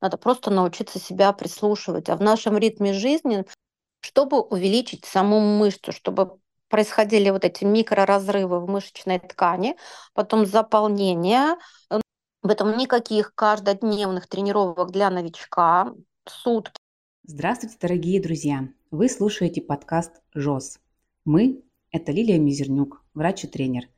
Надо просто научиться себя прислушивать. А в нашем ритме жизни, чтобы увеличить саму мышцу, чтобы происходили вот эти микроразрывы в мышечной ткани, потом заполнение, Поэтому никаких каждодневных тренировок для новичка, сутки. Здравствуйте, дорогие друзья! Вы слушаете подкаст ЖОС. Мы – это Лилия Мизернюк, врач и тренер,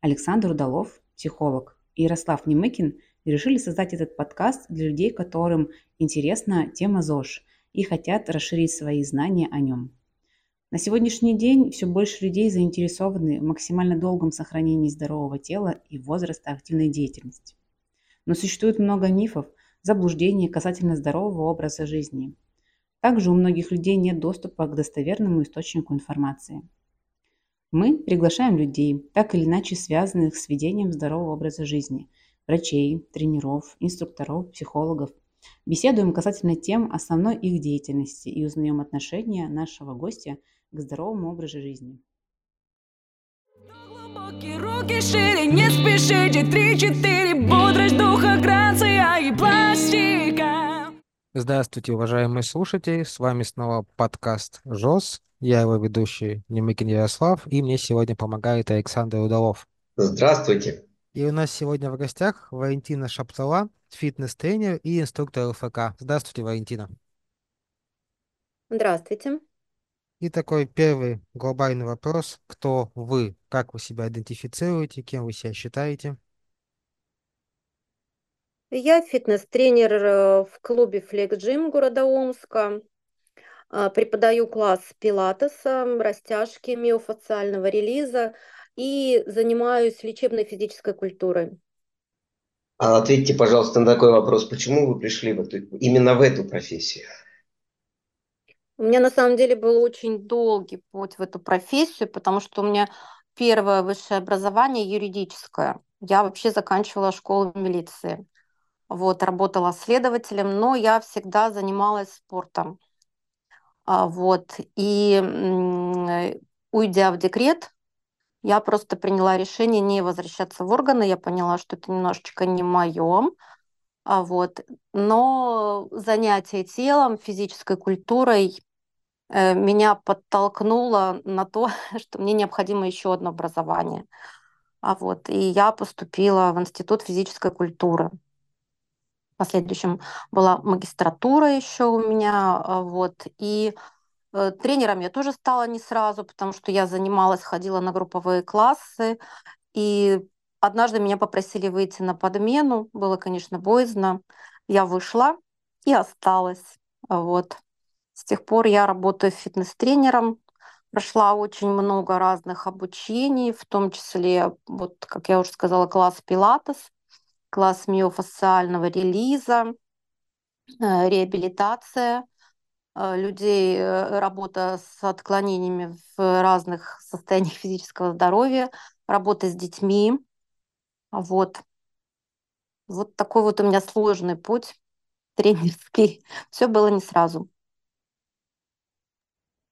Александр Удалов, психолог, и Ярослав Немыкин решили создать этот подкаст для людей, которым интересна тема ЗОЖ и хотят расширить свои знания о нем. На сегодняшний день все больше людей заинтересованы в максимально долгом сохранении здорового тела и возраста активной деятельности. Но существует много мифов, заблуждений касательно здорового образа жизни. Также у многих людей нет доступа к достоверному источнику информации. Мы приглашаем людей, так или иначе связанных с ведением здорового образа жизни, врачей, тренеров, инструкторов, психологов. Беседуем касательно тем основной их деятельности и узнаем отношение нашего гостя к здоровому образу жизни. Руки шире, не спешите, три-четыре, бодрость духа, грация и пластика. Здравствуйте, уважаемые слушатели, с вами снова подкаст ЖОС, я его ведущий Немыкин Ярослав, и мне сегодня помогает Александр Удалов. Здравствуйте. И у нас сегодня в гостях Валентина Шаптала, фитнес-тренер и инструктор ЛФК. Здравствуйте, Валентина. Здравствуйте. И такой первый глобальный вопрос. Кто вы? Как вы себя идентифицируете? Кем вы себя считаете? Я фитнес-тренер э, в клубе Flex Gym города Омска. А, преподаю класс пилатеса, растяжки, миофациального релиза и занимаюсь лечебной физической культурой. А ответьте, пожалуйста, на такой вопрос. Почему вы пришли в эту, именно в эту профессию? У меня на самом деле был очень долгий путь в эту профессию, потому что у меня первое высшее образование юридическое. Я вообще заканчивала школу милиции. Вот, работала следователем, но я всегда занималась спортом. А, вот, и уйдя в декрет, я просто приняла решение не возвращаться в органы. Я поняла, что это немножечко не мое. А вот. Но занятие телом, физической культурой Э, меня подтолкнуло на то, что мне необходимо еще одно образование. А вот, и я поступила в Институт физической культуры. В последующем была магистратура еще у меня, а вот, и тренером я тоже стала не сразу, потому что я занималась, ходила на групповые классы, и однажды меня попросили выйти на подмену, было, конечно, боязно, я вышла и осталась, вот. С тех пор я работаю фитнес-тренером, прошла очень много разных обучений, в том числе, вот, как я уже сказала, класс пилатес, класс миофасциального релиза, э, реабилитация. э, людей, э, работа с отклонениями в разных состояниях физического здоровья, работа с детьми. Вот. Вот такой вот у меня сложный путь тренерский. Все было не сразу.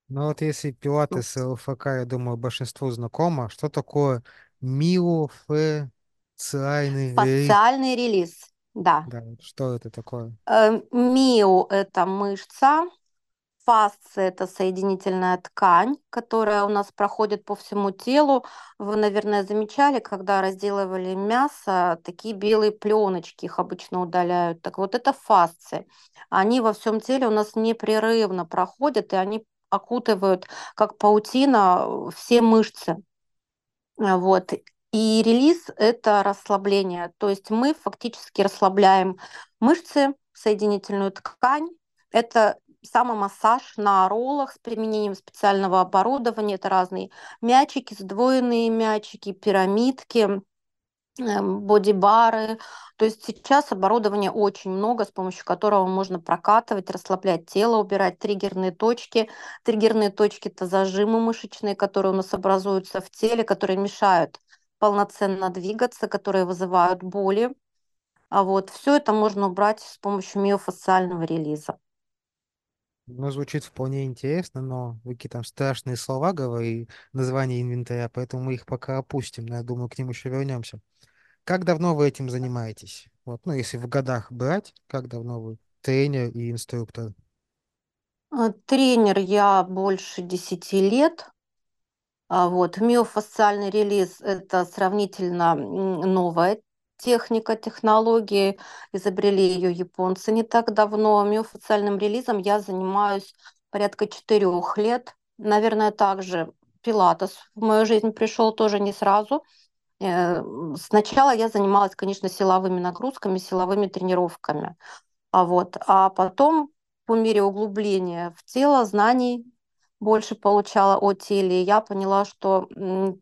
Ну вот если пилатес и ЛФК, я думаю, большинству знакомо, что такое миофациальный релиз? Фациальный релиз, да. Да, что это такое? Э, мио – это мышца, фасция – это соединительная ткань, которая у нас проходит по всему телу. Вы, наверное, замечали, когда разделывали мясо, такие белые пленочки их обычно удаляют. Так вот, это фасции. Они во всем теле у нас непрерывно проходят, и они окутывают, как паутина, все мышцы. Вот. И релиз – это расслабление. То есть мы фактически расслабляем мышцы, соединительную ткань. Это самомассаж на роллах с применением специального оборудования. Это разные мячики, сдвоенные мячики, пирамидки, Эм, бодибары. То есть сейчас оборудования очень много, с помощью которого можно прокатывать, расслаблять тело, убирать триггерные точки. Триггерные точки – это зажимы мышечные, которые у нас образуются в теле, которые мешают полноценно двигаться, которые вызывают боли. А вот все это можно убрать с помощью миофасциального релиза. Ну, звучит вполне интересно, но вы там страшные слова говорите, название инвентаря, поэтому мы их пока опустим, но я думаю, к ним еще вернемся. Как давно вы этим занимаетесь? Вот, ну, если в годах брать, как давно вы тренер и инструктор? Э, Тренер я больше 10 лет. А вот миофасциальный релиз– это сравнительно новая техника, технологии. Изобрели ее японцы не так давно. Миофасциальным релизом я занимаюсь порядка четырех лет. Наверное, также пилатес в мою жизнь пришел тоже не сразу. Э, Сначала я занималась, конечно, силовыми нагрузками, силовыми тренировками. А вот, а потом по мере углубления в тело, знаний больше получала о теле, я поняла, что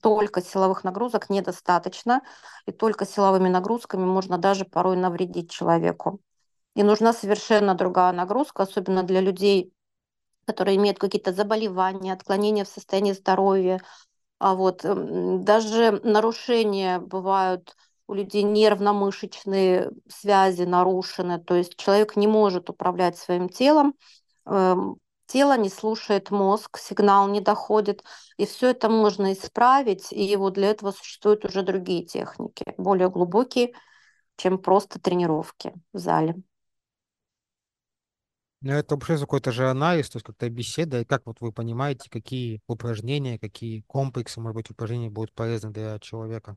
только силовых нагрузок недостаточно, и только силовыми нагрузками можно даже порой навредить человеку. И нужна совершенно другая нагрузка, особенно для людей, которые имеют какие-то заболевания, отклонения в состоянии здоровья. А вот даже нарушения бывают у людей нервно-мышечные связи нарушены, то есть человек не может управлять своим телом, эм, тело не слушает мозг, сигнал не доходит, и все это можно исправить, и вот для этого существуют уже другие техники, более глубокие, чем просто тренировки в зале. Ну, это вообще какой-то же анализ, то есть как-то беседа, и как вот вы понимаете, какие упражнения, какие комплексы, может быть, упражнения будут полезны для человека?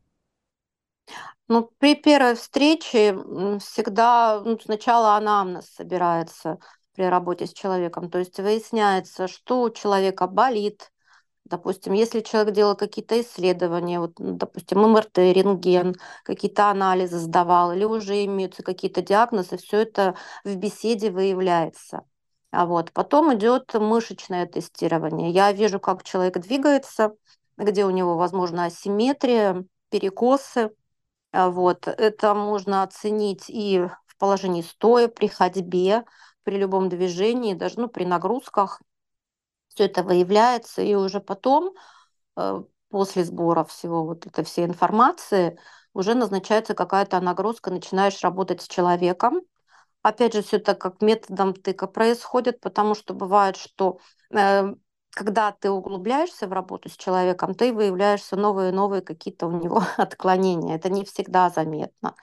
Ну, при первой встрече всегда ну, сначала анамнез собирается при работе с человеком, то есть выясняется, что у человека болит, Допустим, если человек делал какие-то исследования, вот, ну, допустим, МРТ, рентген, какие-то анализы сдавал, или уже имеются какие-то диагнозы, все это в беседе выявляется. А вот потом идет мышечное тестирование. Я вижу, как человек двигается, где у него, возможно, асимметрия, перекосы. А вот это можно оценить и в положении стоя, при ходьбе, при любом движении, даже ну, при нагрузках все это выявляется, и уже потом, э, после сбора всего вот этой всей информации, уже назначается какая-то нагрузка, начинаешь работать с человеком. Опять же, все это как методом тыка происходит, потому что бывает, что э, когда ты углубляешься в работу с человеком, ты выявляешься новые и новые какие-то у него отклонения. Это не всегда заметно.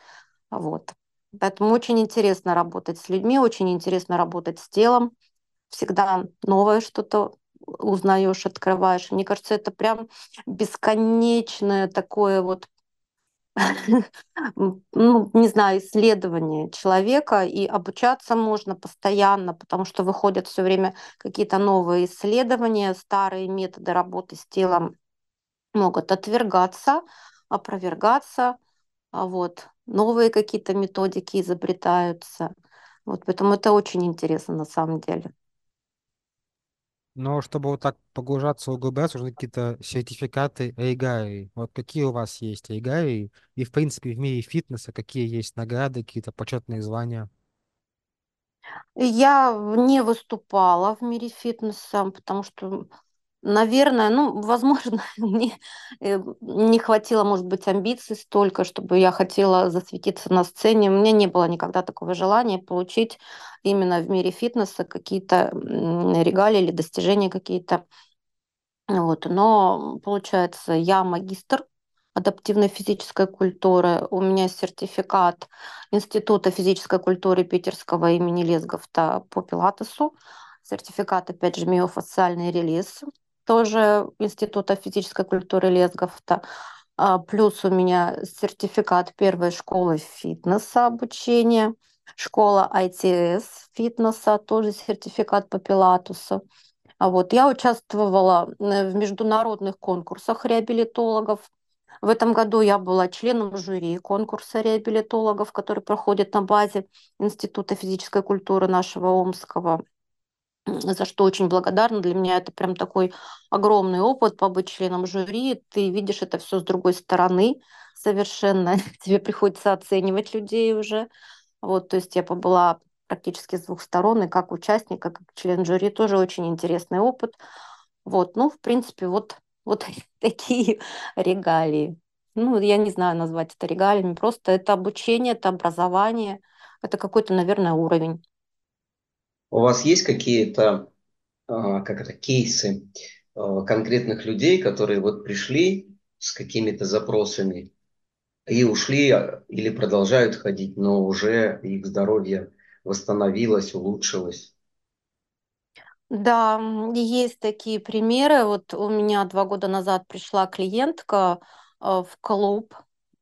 Вот. Поэтому очень интересно работать с людьми, очень интересно работать с телом. Всегда новое что-то узнаешь, открываешь. Мне кажется, это прям бесконечное такое вот, ну, не знаю, исследование человека, и обучаться можно постоянно, потому что выходят все время какие-то новые исследования, старые методы работы с телом могут отвергаться, опровергаться, а вот новые какие-то методики изобретаются. Вот, поэтому это очень интересно на самом деле. Но чтобы вот так погружаться, углубляться, нужны какие-то сертификаты Эйгари. Вот какие у вас есть Эйгари? И, в принципе, в мире фитнеса какие есть награды, какие-то почетные звания? Я не выступала в мире фитнеса, потому что, наверное, ну, возможно, мне э, не хватило, может быть, амбиций столько, чтобы я хотела засветиться на сцене. У меня не было никогда такого желания получить именно в мире фитнеса какие-то регалии или достижения какие-то. Вот. Но, получается, я магистр адаптивной физической культуры. У меня сертификат Института физической культуры Питерского имени Лесговта по пилатесу. Сертификат, опять же, миофасциальный релиз, тоже Института физической культуры Лесговта. А, Плюс у меня сертификат первой школы фитнеса обучения, школа ITS фитнеса, тоже сертификат по пилатусу. А вот я участвовала э, в международных конкурсах реабилитологов. В этом году я была членом жюри конкурса реабилитологов, который проходит на базе Института физической культуры нашего Омского, за что очень благодарна. Для меня это прям такой огромный опыт побыть членом жюри. Ты видишь это все с другой стороны совершенно. Тебе приходится оценивать людей уже. Вот, то есть я побыла практически с двух сторон, и как участник, и как член жюри, тоже очень интересный опыт. Вот, ну, в принципе, вот, вот такие регалии. Ну, я не знаю назвать это регалиями, просто это обучение, это образование, это какой-то, наверное, уровень. У вас есть какие-то, а, как это, кейсы а, конкретных людей, которые вот пришли с какими-то запросами и ушли а, или продолжают ходить, но уже их здоровье восстановилось, улучшилось? Да, есть такие примеры. Вот у меня два года назад пришла клиентка в клуб.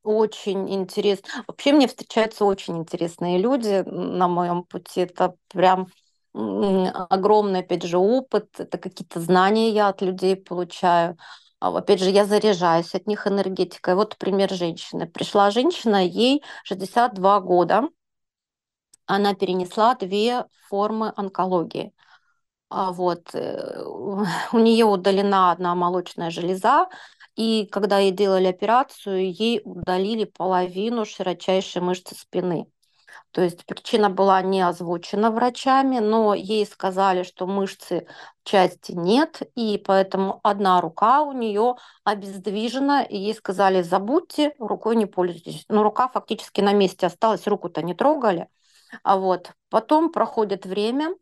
Очень интересно. Вообще мне встречаются очень интересные люди на моем пути. Это прям огромный, опять же, опыт. Это какие-то знания я от людей получаю. А, опять же, я заряжаюсь от них энергетикой. Вот пример женщины. Пришла женщина, ей 62 года. Она перенесла две формы онкологии. А вот э, у нее удалена одна молочная железа, и когда ей делали операцию, ей удалили половину широчайшей мышцы спины. То есть причина была не озвучена врачами, но ей сказали, что мышцы части нет, и поэтому одна рука у нее обездвижена, и ей сказали, забудьте, рукой не пользуйтесь. Но рука фактически на месте осталась, руку-то не трогали. А вот потом проходит время,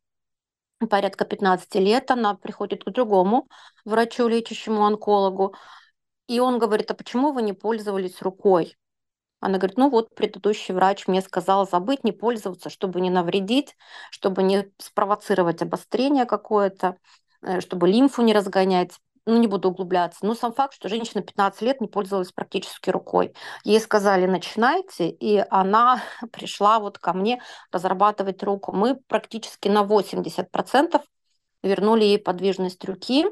порядка 15 лет, она приходит к другому врачу, лечащему онкологу, и он говорит, а почему вы не пользовались рукой? Она говорит, ну вот предыдущий врач мне сказал забыть, не пользоваться, чтобы не навредить, чтобы не спровоцировать обострение какое-то, э, чтобы лимфу не разгонять. Ну, не буду углубляться. Но сам факт, что женщина 15 лет не пользовалась практически рукой. Ей сказали, начинайте, и она пришла вот ко мне разрабатывать руку. Мы практически на 80% вернули ей подвижность руки.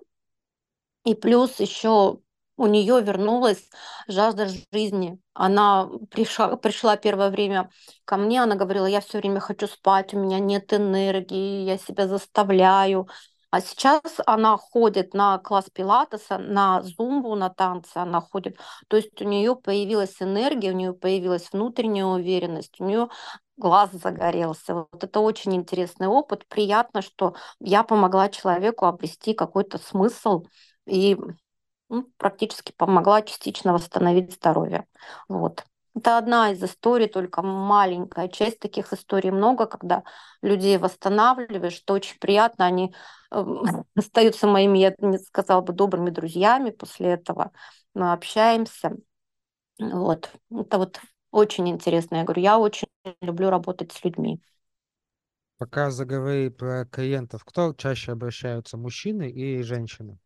И плюс еще у нее вернулась жажда жизни. Она пришла, пришла первое время ко мне, она говорила, я все время хочу спать, у меня нет энергии, я себя заставляю. А сейчас она ходит на класс пилатеса, на зумбу, на танцы она ходит. То есть у нее появилась энергия, у нее появилась внутренняя уверенность, у нее глаз загорелся. Вот это очень интересный опыт. Приятно, что я помогла человеку обрести какой-то смысл и ну, практически помогла частично восстановить здоровье. Вот. Это одна из историй, только маленькая часть таких историй много, когда людей восстанавливаешь, что очень приятно, они э, остаются моими, я не сказала бы, добрыми друзьями после этого. Мы общаемся. Вот. Это вот очень интересно. Я говорю, я очень люблю работать с людьми. Пока заговорили про клиентов, кто чаще обращаются, мужчины и женщины?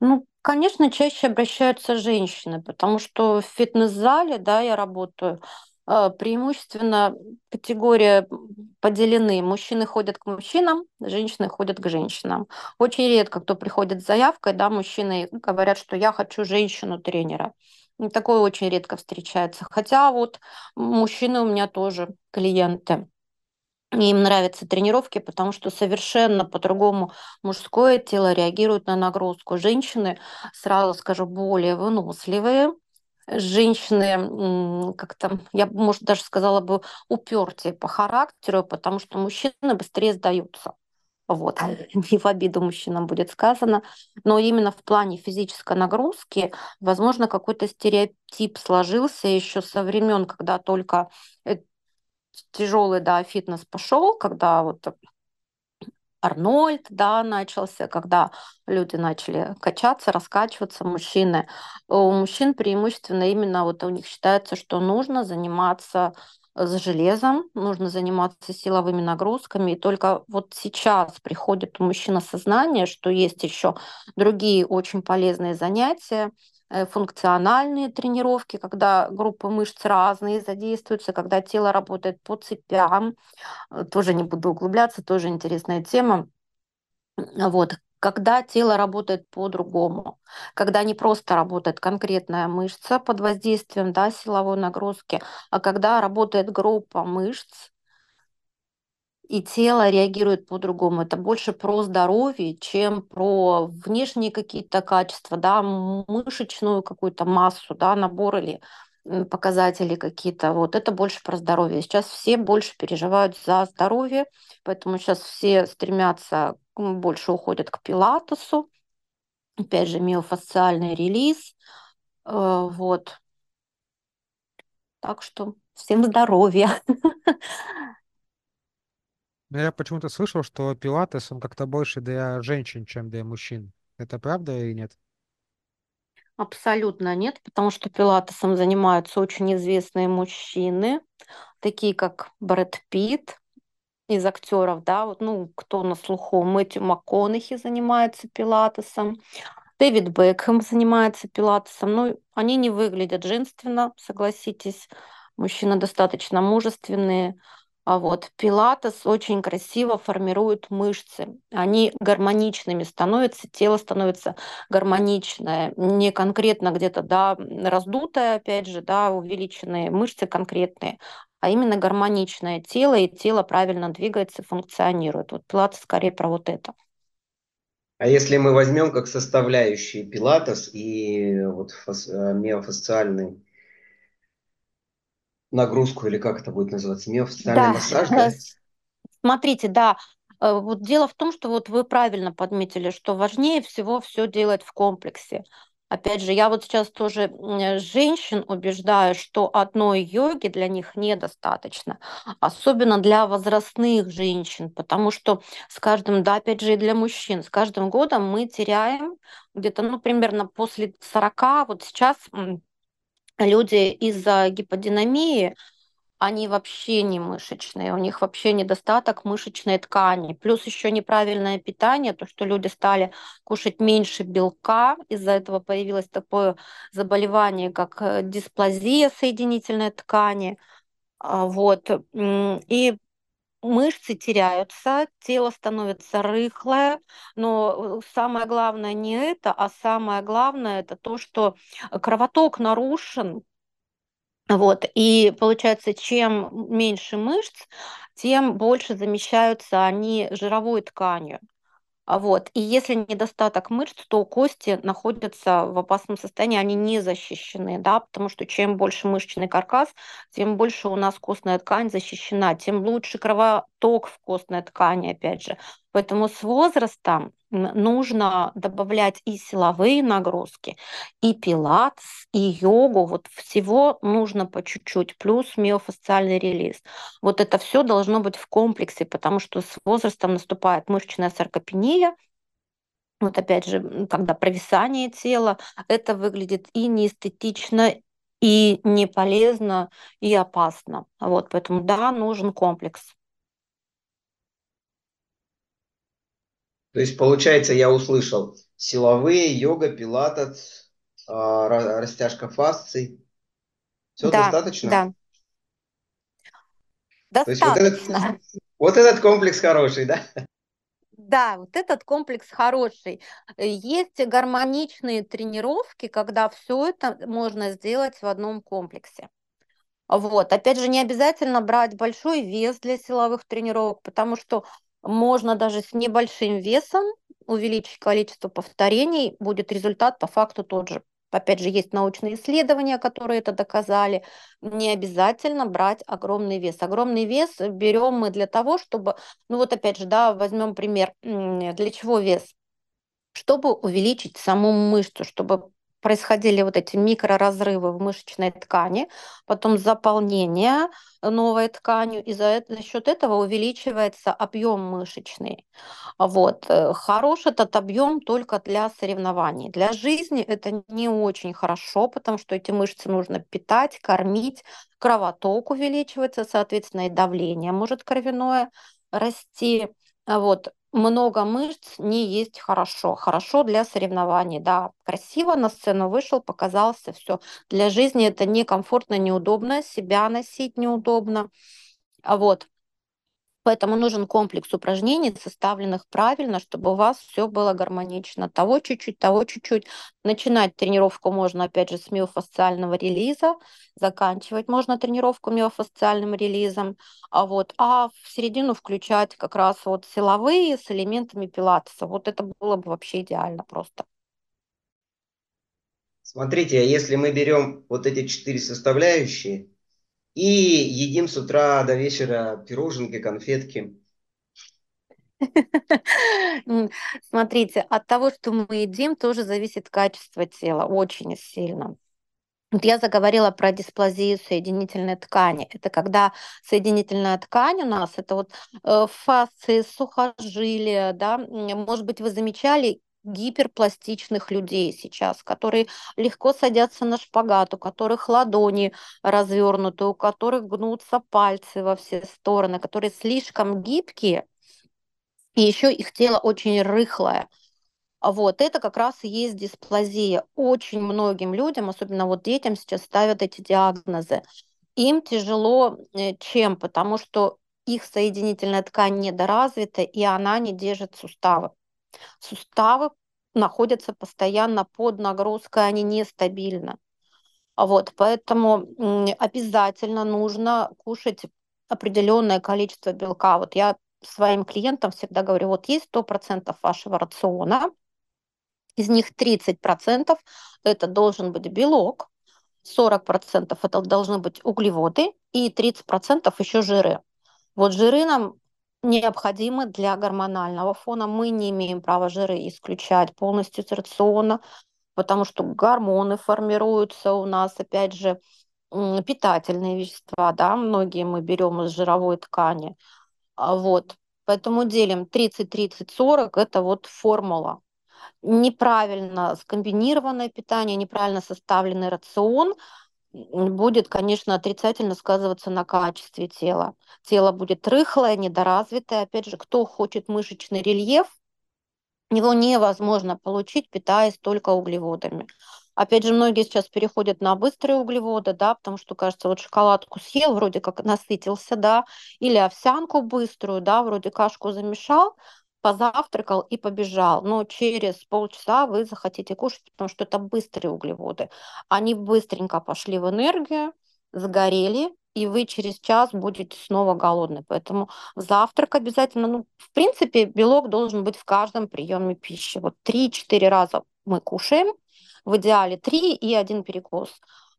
Ну, конечно, чаще обращаются женщины, потому что в фитнес-зале, да, я работаю, э, преимущественно категория поделены. Мужчины ходят к мужчинам, женщины ходят к женщинам. Очень редко кто приходит с заявкой, да, мужчины говорят, что я хочу женщину-тренера. Такое очень редко встречается. Хотя вот мужчины у меня тоже клиенты. Им нравятся тренировки, потому что совершенно по-другому мужское тело реагирует на нагрузку. Женщины, сразу скажу, более выносливые, женщины как-то, я может, даже сказала бы, упертие по характеру, потому что мужчины быстрее сдаются. Вот, не в обиду мужчинам будет сказано, но именно в плане физической нагрузки, возможно, какой-то стереотип сложился еще со времен, когда только э, тяжелый, да, фитнес пошел, когда вот Арнольд, да, начался, когда люди начали качаться, раскачиваться, мужчины. У мужчин преимущественно именно вот у них считается, что нужно заниматься с железом, нужно заниматься силовыми нагрузками. И только вот сейчас приходит у мужчин осознание, что есть еще другие очень полезные занятия, функциональные тренировки, когда группы мышц разные задействуются, когда тело работает по цепям. Э, тоже не буду углубляться, тоже интересная тема. Вот. Когда тело работает по-другому, когда не просто работает конкретная мышца под воздействием да, силовой нагрузки, а когда работает группа мышц, и тело реагирует по-другому. Это больше про здоровье, чем про внешние какие-то качества, да, мышечную какую-то массу, да, набор или показатели какие-то. Вот это больше про здоровье. Сейчас все больше переживают за здоровье, поэтому сейчас все стремятся, больше уходят к пилатесу. Опять же, миофасциальный релиз. Э, вот. Так что всем здоровья. Но я почему-то слышал, что пилатес, он как-то больше для женщин, чем для мужчин. Это правда или нет? Абсолютно нет, потому что пилатесом занимаются очень известные мужчины. такие как Брэд Питт из актеров, да, вот, ну, кто на слуху, Мэтью МакКонахи занимается пилатесом, Дэвид Бекхэм занимается пилатесом. Ну, они не выглядят женственно, согласитесь. Мужчины достаточно мужественные. А вот пилатес очень красиво формирует мышцы. Они гармоничными становятся, тело становится гармоничное, не конкретно где-то, да, раздутое, опять же, да, увеличенные мышцы конкретные, а именно гармоничное тело, и тело правильно двигается, функционирует. Вот пилатес скорее про вот это. А если мы возьмем как составляющие пилатес и вот фас, э, миофасциальный нагрузку, или как это будет называться, миофасциальный Да, массаж, да? смотрите, да, э, вот дело в том, что вот вы правильно подметили, что важнее всего все делать в комплексе. Опять же, я вот сейчас тоже женщин убеждаю, что одной йоги для них недостаточно, особенно для возрастных женщин, потому что с каждым, да, опять же, и для мужчин, с каждым годом мы теряем где-то, ну, примерно после 40, вот сейчас люди из-за гиподинамии, они вообще не мышечные, у них вообще недостаток мышечной ткани. Плюс еще неправильное питание, то, что люди стали кушать меньше белка, из-за этого появилось такое заболевание, как э, дисплазия соединительной ткани. А, вот. И мышцы теряются, тело становится рыхлое, но э, самое главное не это, а самое главное это то, что кровоток нарушен, вот. И получается, чем меньше мышц, тем больше замещаются они жировой тканью. А вот. И если недостаток мышц, то кости находятся в опасном состоянии, они не защищены, да, потому что чем больше мышечный каркас, тем больше у нас костная ткань защищена, тем лучше кровоток в костной ткани, опять же. Поэтому с возрастом нужно добавлять и силовые нагрузки, и пилатес, и йогу. Вот всего нужно по чуть-чуть, плюс миофасциальный релиз. Вот это все должно быть в комплексе, потому что с возрастом наступает мышечная саркопения, вот опять же, когда провисание тела, это выглядит и неэстетично, и не полезно, и опасно. Вот, поэтому да, нужен комплекс. То есть, получается, я услышал силовые, йога, пилатес, а, растяжка фасций. Все да, достаточно? Да. Достаточно. То есть вот этот, вот этот комплекс хороший, да? Да, вот этот комплекс хороший. Есть гармоничные тренировки, когда все это можно сделать в одном комплексе. Вот. Опять же, не обязательно брать большой вес для силовых тренировок, потому что можно даже с небольшим весом увеличить количество повторений, будет результат по факту тот же. Опять же, есть научные исследования, которые это доказали. Не обязательно брать огромный вес. Огромный вес берем мы для того, чтобы, ну вот опять же, да, возьмем пример, для чего вес? Чтобы увеличить саму мышцу, чтобы происходили вот эти микроразрывы в мышечной ткани, потом заполнение новой тканью, и за, за счет этого увеличивается объем мышечный. Вот. Э, хорош этот объем только для соревнований. Для жизни это не очень хорошо, потому что эти мышцы нужно питать, кормить, кровоток увеличивается, соответственно, и давление может кровяное расти. Вот много мышц не есть хорошо. Хорошо для соревнований, да. Красиво на сцену вышел, показался, все. Для жизни это некомфортно, неудобно, себя носить неудобно. А вот. Поэтому нужен комплекс упражнений, составленных правильно, чтобы у вас все было гармонично. Того чуть-чуть, того чуть-чуть. Начинать тренировку можно, опять же, с миофасциального релиза, заканчивать можно тренировку миофасциальным релизом, а вот, а в середину включать как раз вот силовые с элементами пилатеса. Вот это было бы вообще идеально просто. Смотрите, а если мы берем вот эти четыре составляющие, и едим с утра до вечера пироженки, конфетки. Смотрите, от того, что мы едим, тоже зависит качество тела очень сильно. Вот я заговорила про дисплазию соединительной ткани. Это когда соединительная ткань у нас, это вот э, фасции, сухожилия, да, может быть, вы замечали, гиперпластичных людей сейчас, которые легко садятся на шпагат, у которых ладони развернуты, у которых гнутся пальцы во все стороны, которые слишком гибкие, и еще их тело очень рыхлое. Вот, это как раз и есть дисплазия. Очень многим людям, особенно вот детям сейчас ставят эти диагнозы. Им тяжело э, чем? Потому что их соединительная ткань недоразвита, и она не держит суставы. Суставы находятся постоянно под нагрузкой, они нестабильны. Вот, поэтому обязательно нужно кушать определенное количество белка. Вот я своим клиентам всегда говорю, вот есть 100% вашего рациона, из них 30% это должен быть белок, 40% это должны быть углеводы и 30% еще жиры. Вот жиры нам необходимы для гормонального фона. Мы не имеем права жиры исключать полностью из рациона, потому что гормоны формируются у нас, опять же, питательные вещества, да, многие мы берем из жировой ткани. А вот, поэтому делим 30-30-40, это вот формула неправильно скомбинированное питание, неправильно составленный рацион будет, конечно, отрицательно сказываться на качестве тела. Тело будет рыхлое, недоразвитое. Опять же, кто хочет мышечный рельеф, его невозможно получить, питаясь только углеводами. Опять же, многие сейчас переходят на быстрые углеводы, да, потому что, кажется, вот шоколадку съел, вроде как насытился, да, или овсянку быструю, да, вроде кашку замешал, позавтракал и побежал. Но через полчаса вы захотите кушать, потому что это быстрые углеводы. Они быстренько пошли в энергию, сгорели, и вы через час будете снова голодны. Поэтому завтрак обязательно, ну, в принципе, белок должен быть в каждом приеме пищи. Вот 3-4 раза мы кушаем, в идеале 3 и один перекус.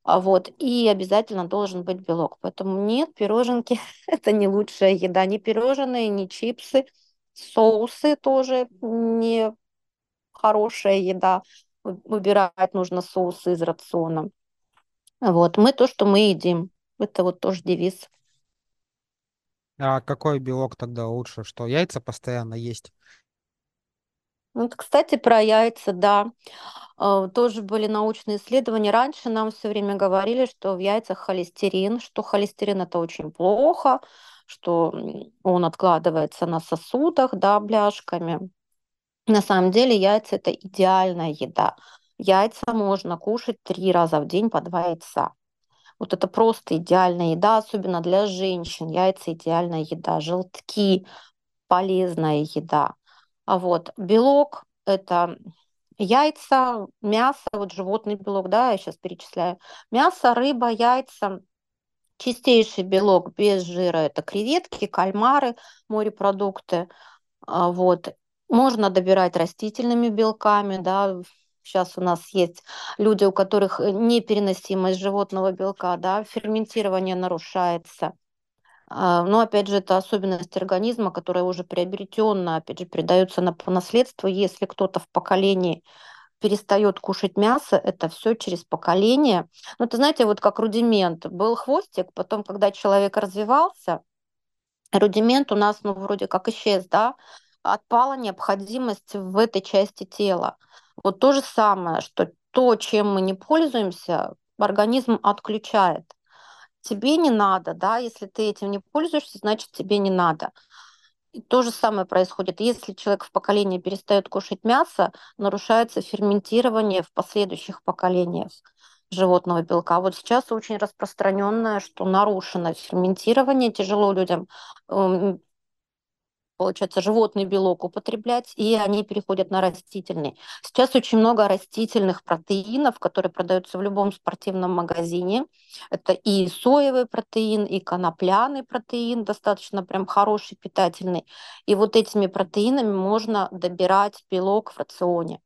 А вот, и обязательно должен быть белок. Поэтому нет, пироженки – это не лучшая еда. Ни пирожные, ни чипсы – Соусы тоже не хорошая еда. Выбирать нужно соусы из рациона. Вот, мы то, что мы едим. Это вот тоже девиз. А какой белок тогда лучше? Что, яйца постоянно есть? Вот, кстати, про яйца, да. А, тоже были научные исследования. Раньше нам все время говорили, что в яйцах холестерин, что холестерин это очень плохо, что он откладывается на сосудах, да, бляшками. На самом деле яйца это идеальная еда. Яйца можно кушать три раза в день по два яйца. Вот это просто идеальная еда, особенно для женщин. Яйца идеальная еда. Желтки полезная еда. А вот белок это яйца, мясо, вот животный белок, да, я сейчас перечисляю. Мясо, рыба, яйца, Чистейший белок без жира – это креветки, кальмары, морепродукты. А, вот. Можно добирать растительными белками, да, сейчас у нас есть люди, у которых непереносимость животного белка, да, ферментирование нарушается. А, но, опять же, это особенность организма, которая уже приобретенная, опять же, передается на, по наследству. Если кто-то в поколении перестает кушать мясо, это все через поколение. Ну, это, знаете, вот как рудимент. Был хвостик, потом, когда человек развивался, рудимент у нас, ну, вроде как исчез, да, отпала необходимость в этой части тела. Вот то же самое, что то, чем мы не пользуемся, организм отключает. Тебе не надо, да, если ты этим не пользуешься, значит тебе не надо. То же самое происходит. Если человек в поколении перестает кушать мясо, нарушается ферментирование в последующих поколениях животного белка. Вот сейчас очень распространенное, что нарушено ферментирование, тяжело людям эм, получается, животный белок употреблять, и они переходят на растительный. Сейчас очень много растительных протеинов, которые продаются в любом спортивном магазине. Это и соевый протеин, и конопляный протеин, достаточно прям хороший, питательный. И вот этими протеинами можно добирать белок в рационе.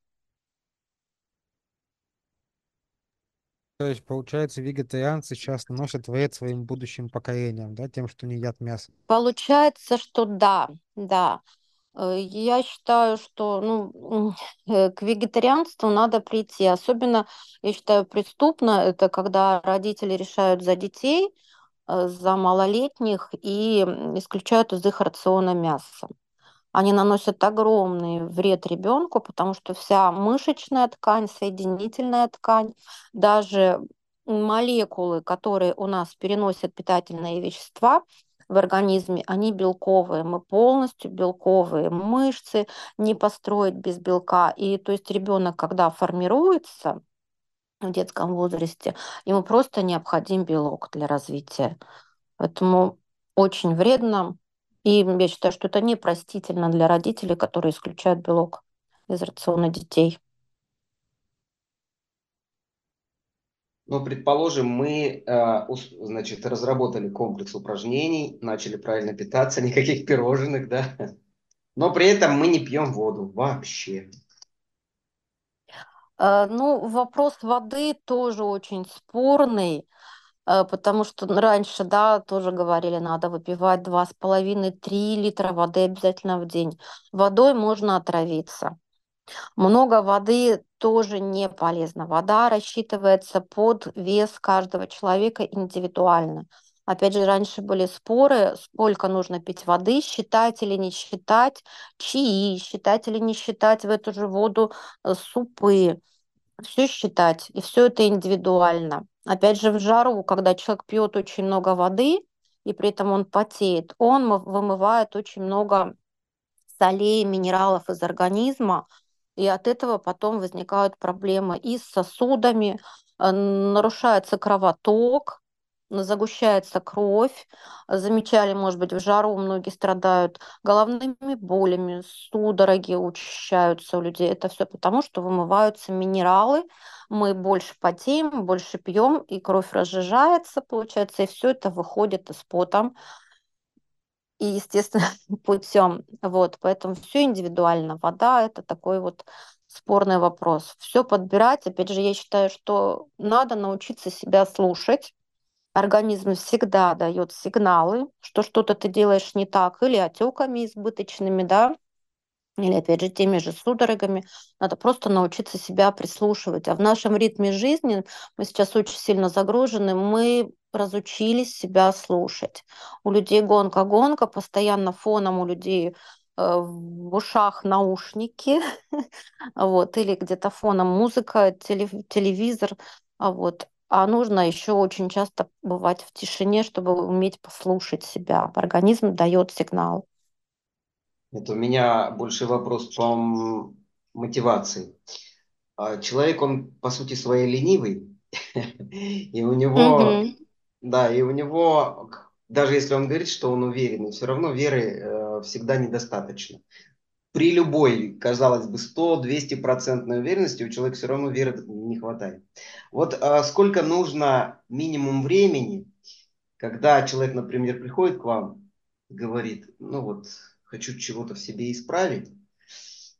То есть, получается, вегетарианцы сейчас наносят вред своим будущим поколениям, да, тем, что не едят мясо. Получается, что да, да. Э, я считаю, что ну, э, к вегетарианству надо прийти. Особенно, я считаю, преступно это когда родители решают за детей, э, за малолетних и исключают из их рациона мясо. Они наносят огромный вред ребенку, потому что вся мышечная ткань, соединительная ткань, даже молекулы, которые у нас переносят питательные вещества в организме, они белковые. Мы полностью белковые. Мышцы не построить без белка. И то есть ребенок, когда формируется в детском возрасте, ему просто необходим белок для развития. Поэтому очень вредно. И я считаю, что это непростительно для родителей, которые исключают белок из рациона детей. Ну, предположим, мы, э, значит, разработали комплекс упражнений, начали правильно питаться, никаких пирожных, да? Но при этом мы не пьем воду вообще. Э, ну, вопрос воды тоже очень спорный, потому что раньше, да, тоже говорили, надо выпивать 2,5-3 литра воды обязательно в день. Водой можно отравиться. Много воды тоже не полезно. Вода рассчитывается под вес каждого человека индивидуально. Опять же, раньше были споры, сколько нужно пить воды, считать или не считать чаи, считать или не считать в эту же воду э, супы. Все считать, и все это индивидуально. Опять же, в жару, когда человек пьет очень много воды, и при этом он потеет, он вымывает очень много солей, минералов из организма, и от этого потом возникают проблемы и с сосудами, э, нарушается кровоток, загущается кровь. Замечали, может быть, в жару многие страдают головными болями, судороги учащаются у людей. Это все потому, что вымываются минералы, мы больше потеем, больше пьем, и кровь разжижается, получается, и все это выходит из пота и естественно путем. Вот, поэтому все индивидуально. Вода это такой вот спорный вопрос. Все подбирать. Опять же, я считаю, что надо научиться себя слушать. Организм всегда дает сигналы, что что-то ты делаешь не так, или отеками избыточными, да, или опять же теми же судорогами. Надо просто научиться себя прислушивать. А в нашем ритме жизни мы сейчас очень сильно загружены, мы разучились себя слушать. У людей гонка-гонка, постоянно фоном у людей э, в ушах наушники, вот, или где-то фоном музыка, телевизор, а вот. А нужно еще очень часто бывать в тишине, чтобы уметь послушать себя. Организм дает сигнал. Это у меня больше вопрос по мотивации. А человек, он по сути своей ленивый, и у него, да, и у него, даже если он говорит, что он уверенный, все равно веры э, всегда недостаточно. При любой, казалось бы, 100-200% уверенности у человека все равно веры не хватает. Вот а сколько нужно минимум времени, когда человек, например, приходит к вам, говорит, ну вот, хочу чего-то в себе исправить,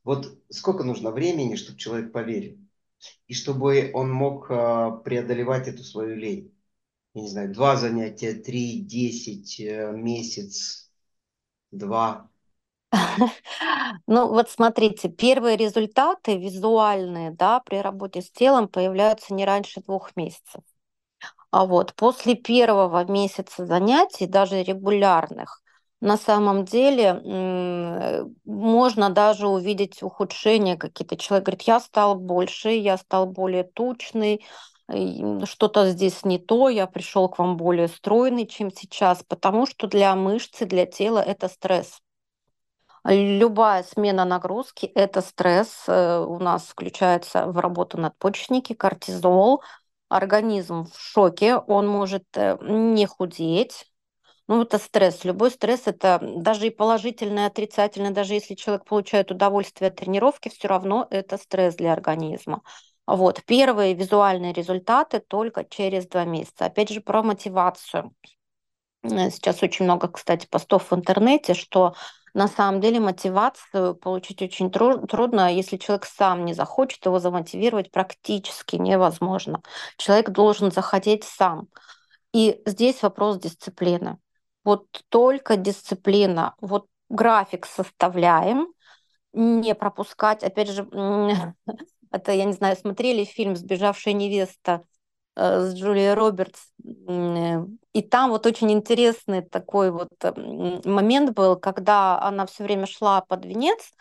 вот сколько нужно времени, чтобы человек поверил? И чтобы он мог а, преодолевать эту свою лень? Я не знаю, два занятия, три, десять, э, месяц, два. Ну вот смотрите, первые результаты визуальные, да, при работе с телом появляются не раньше двух месяцев. А вот после первого месяца занятий, даже регулярных, на самом деле можно даже увидеть ухудшение какие-то. Человек говорит, я стал больше, я стал более тучный, что-то здесь не то, я пришел к вам более стройный, чем сейчас, потому что для мышцы, для тела это стресс. Любая смена нагрузки – это стресс. Э, у нас включается в работу надпочечники, кортизол. Организм в шоке, он может э, не худеть, ну, это стресс. Любой стресс это даже и положительный, и отрицательный. Даже если человек получает удовольствие от тренировки, все равно это стресс для организма. Вот. Первые визуальные результаты только через два месяца. Опять же, про мотивацию. Э, сейчас очень много, кстати, постов в интернете, что на самом деле мотивацию получить очень трудно, если человек сам не захочет, его замотивировать практически невозможно. Человек должен захотеть сам. И здесь вопрос дисциплины. Вот только дисциплина. Вот график составляем, не пропускать. Опять же, это, я не знаю, смотрели фильм «Сбежавшая невеста». Э, с Джулией Робертс. И там вот очень интересный такой вот момент был, когда она все время шла под венец,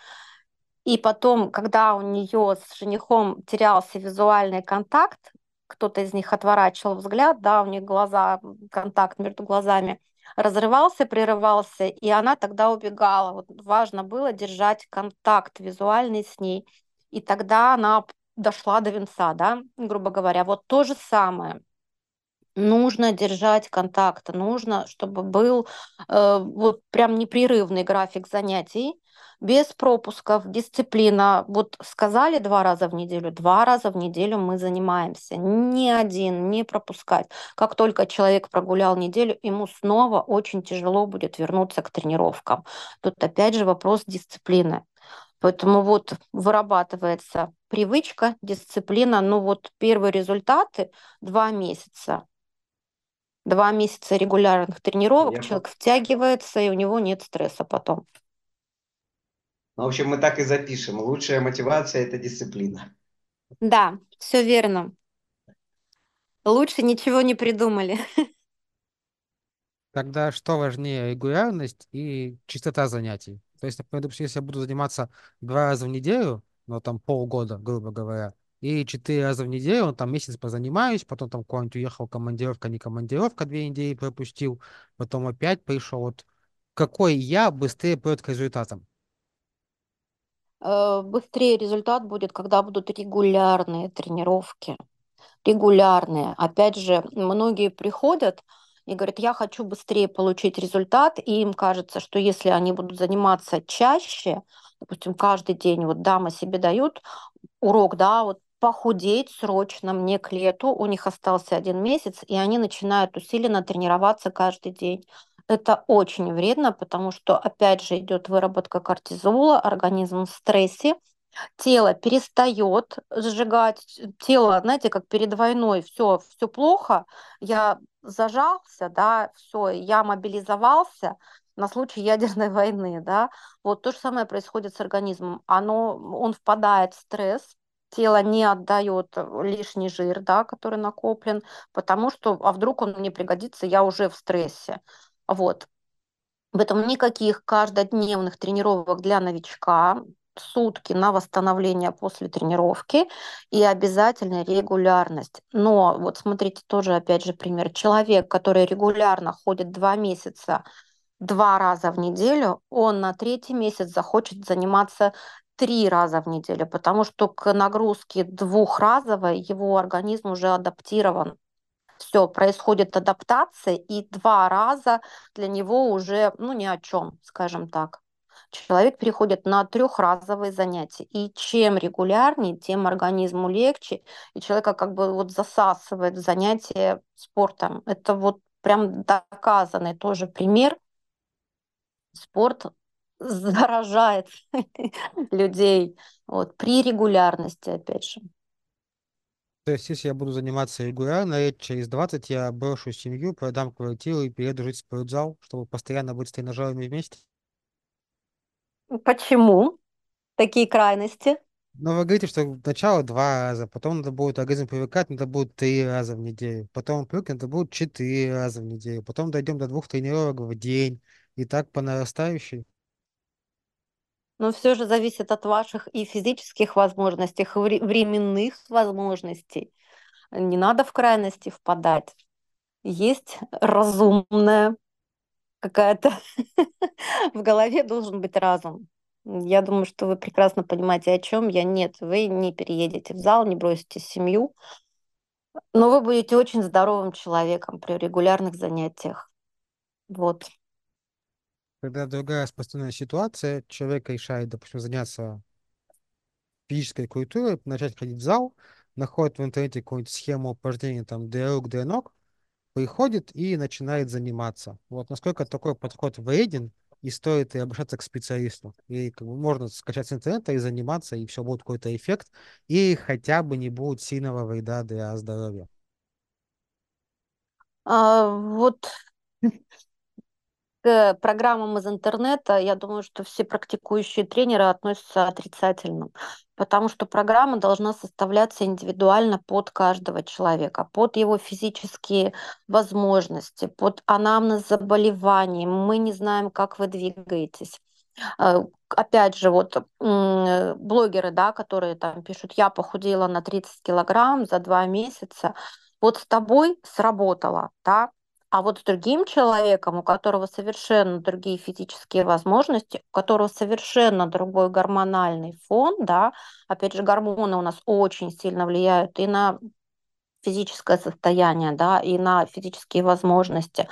и потом, когда у нее с женихом терялся визуальный контакт, кто-то из них отворачивал взгляд, да, у них глаза, контакт между глазами разрывался, прерывался, и она тогда убегала. Вот важно было держать контакт визуальный с ней. И тогда она дошла до венца, да, грубо говоря. Вот то же самое. Нужно держать контакт, нужно, чтобы был э, вот прям непрерывный график занятий, без пропусков, дисциплина. Вот сказали два раза в неделю, два раза в неделю мы занимаемся. Ни один, не пропускать. Как только человек прогулял неделю, ему снова очень тяжело будет вернуться к тренировкам. Тут опять же вопрос дисциплины. Поэтому вот вырабатывается привычка, дисциплина. Ну вот первые результаты два месяца. Два месяца регулярных тренировок, Я человек втягивается, и у него нет стресса потом. Ну, в общем, мы так и запишем. Лучшая мотивация – это дисциплина. Да, все верно. Лучше ничего не придумали. Тогда что важнее, регулярность и частота занятий? То есть, например, допустим, если я буду заниматься два раза в неделю, ну, там полгода, грубо говоря, и четыре раза в неделю, он там месяц позанимаюсь, потом там куда-нибудь уехал, командировка, не командировка, две недели пропустил, потом опять пришел. Вот какой я быстрее придет к результатам? Э, быстрее результат будет, когда будут регулярные тренировки. Регулярные. Опять же, многие приходят и говорят, я хочу быстрее получить результат, и им кажется, что если они будут заниматься чаще, допустим, каждый день, вот дамы себе дают урок, да, вот похудеть срочно мне к лету, у них остался один месяц, и они начинают усиленно тренироваться каждый день. Это очень вредно, потому что, опять же, идет выработка кортизола, организм в стрессе, тело перестает сжигать, тело, знаете, как перед войной, все, все плохо, я зажался, да, все, я мобилизовался на случай ядерной войны, да, вот то же самое происходит с организмом, оно, он впадает в стресс, тело не отдает лишний жир, да, который накоплен, потому что, а вдруг он мне пригодится, я уже в стрессе. Вот. Поэтому никаких каждодневных тренировок для новичка, сутки на восстановление после тренировки и обязательно регулярность. Но вот смотрите, тоже опять же пример. Человек, который регулярно ходит два месяца, два раза в неделю, он на третий месяц захочет заниматься три раза в неделю, потому что к нагрузке двухразовой его организм уже адаптирован все, происходит адаптация, и два раза для него уже, ну, ни о чем, скажем так. Человек переходит на трехразовые занятия. И чем регулярнее, тем организму легче, и человека как бы вот засасывает занятие спортом. Это вот прям доказанный тоже пример. Спорт заражает людей вот, при регулярности, опять же. То есть, если я буду заниматься регулярно, лет через 20 я брошу семью, продам квартиру и перееду жить в спортзал, чтобы постоянно быть с тренажерами вместе? Почему такие крайности? Но вы говорите, что сначала два раза, потом надо будет организм привыкать, надо будет три раза в неделю, потом он привыкнет, надо будет четыре раза в неделю, потом дойдем до двух тренировок в день, и так по нарастающей. Но все же зависит от ваших и физических возможностей, и временных возможностей. Не надо в крайности впадать. Есть разумная какая-то в голове должен быть разум. Я думаю, что вы прекрасно понимаете, о чем я. Нет, вы не переедете в зал, не бросите семью, но вы будете очень здоровым человеком при регулярных занятиях. Вот. Когда другая распространенная ситуация, человек решает, допустим, заняться физической культурой, начать ходить в зал, находит в интернете какую-нибудь схему упражнений там для рук, для ног, приходит и начинает заниматься. Вот насколько такой подход вреден, и стоит и обращаться к специалисту. И как бы, можно скачать с интернета и заниматься, и все будет какой-то эффект, и хотя бы не будет сильного вреда для здоровья. А, вот к программам из интернета, я думаю, что все практикующие тренеры относятся отрицательно, потому что программа должна составляться индивидуально под каждого человека, под его физические возможности, под анамнез заболеваний. Мы не знаем, как вы двигаетесь. Э, опять же, вот блогеры, да, которые там пишут, я похудела на 30 килограмм за два месяца, вот с тобой сработало, да, а вот с другим человеком, у которого совершенно другие физические возможности, у которого совершенно другой гормональный фон, да, опять же, гормоны у нас очень сильно влияют и на физическое состояние, да, и на физические возможности.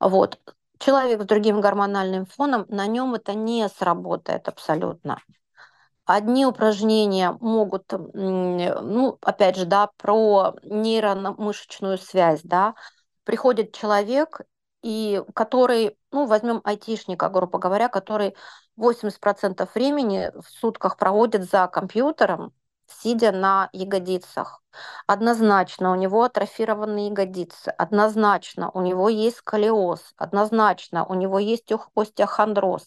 Вот. Человек с другим гормональным фоном, на нем это не сработает абсолютно. Одни упражнения могут, ну, опять же, да, про нейромышечную связь, да, приходит человек, и который, ну, возьмем айтишника, грубо говоря, который 80% времени в сутках проводит за компьютером, сидя на ягодицах. Однозначно у него атрофированные ягодицы, однозначно у него есть сколиоз, однозначно у него есть остеохондроз.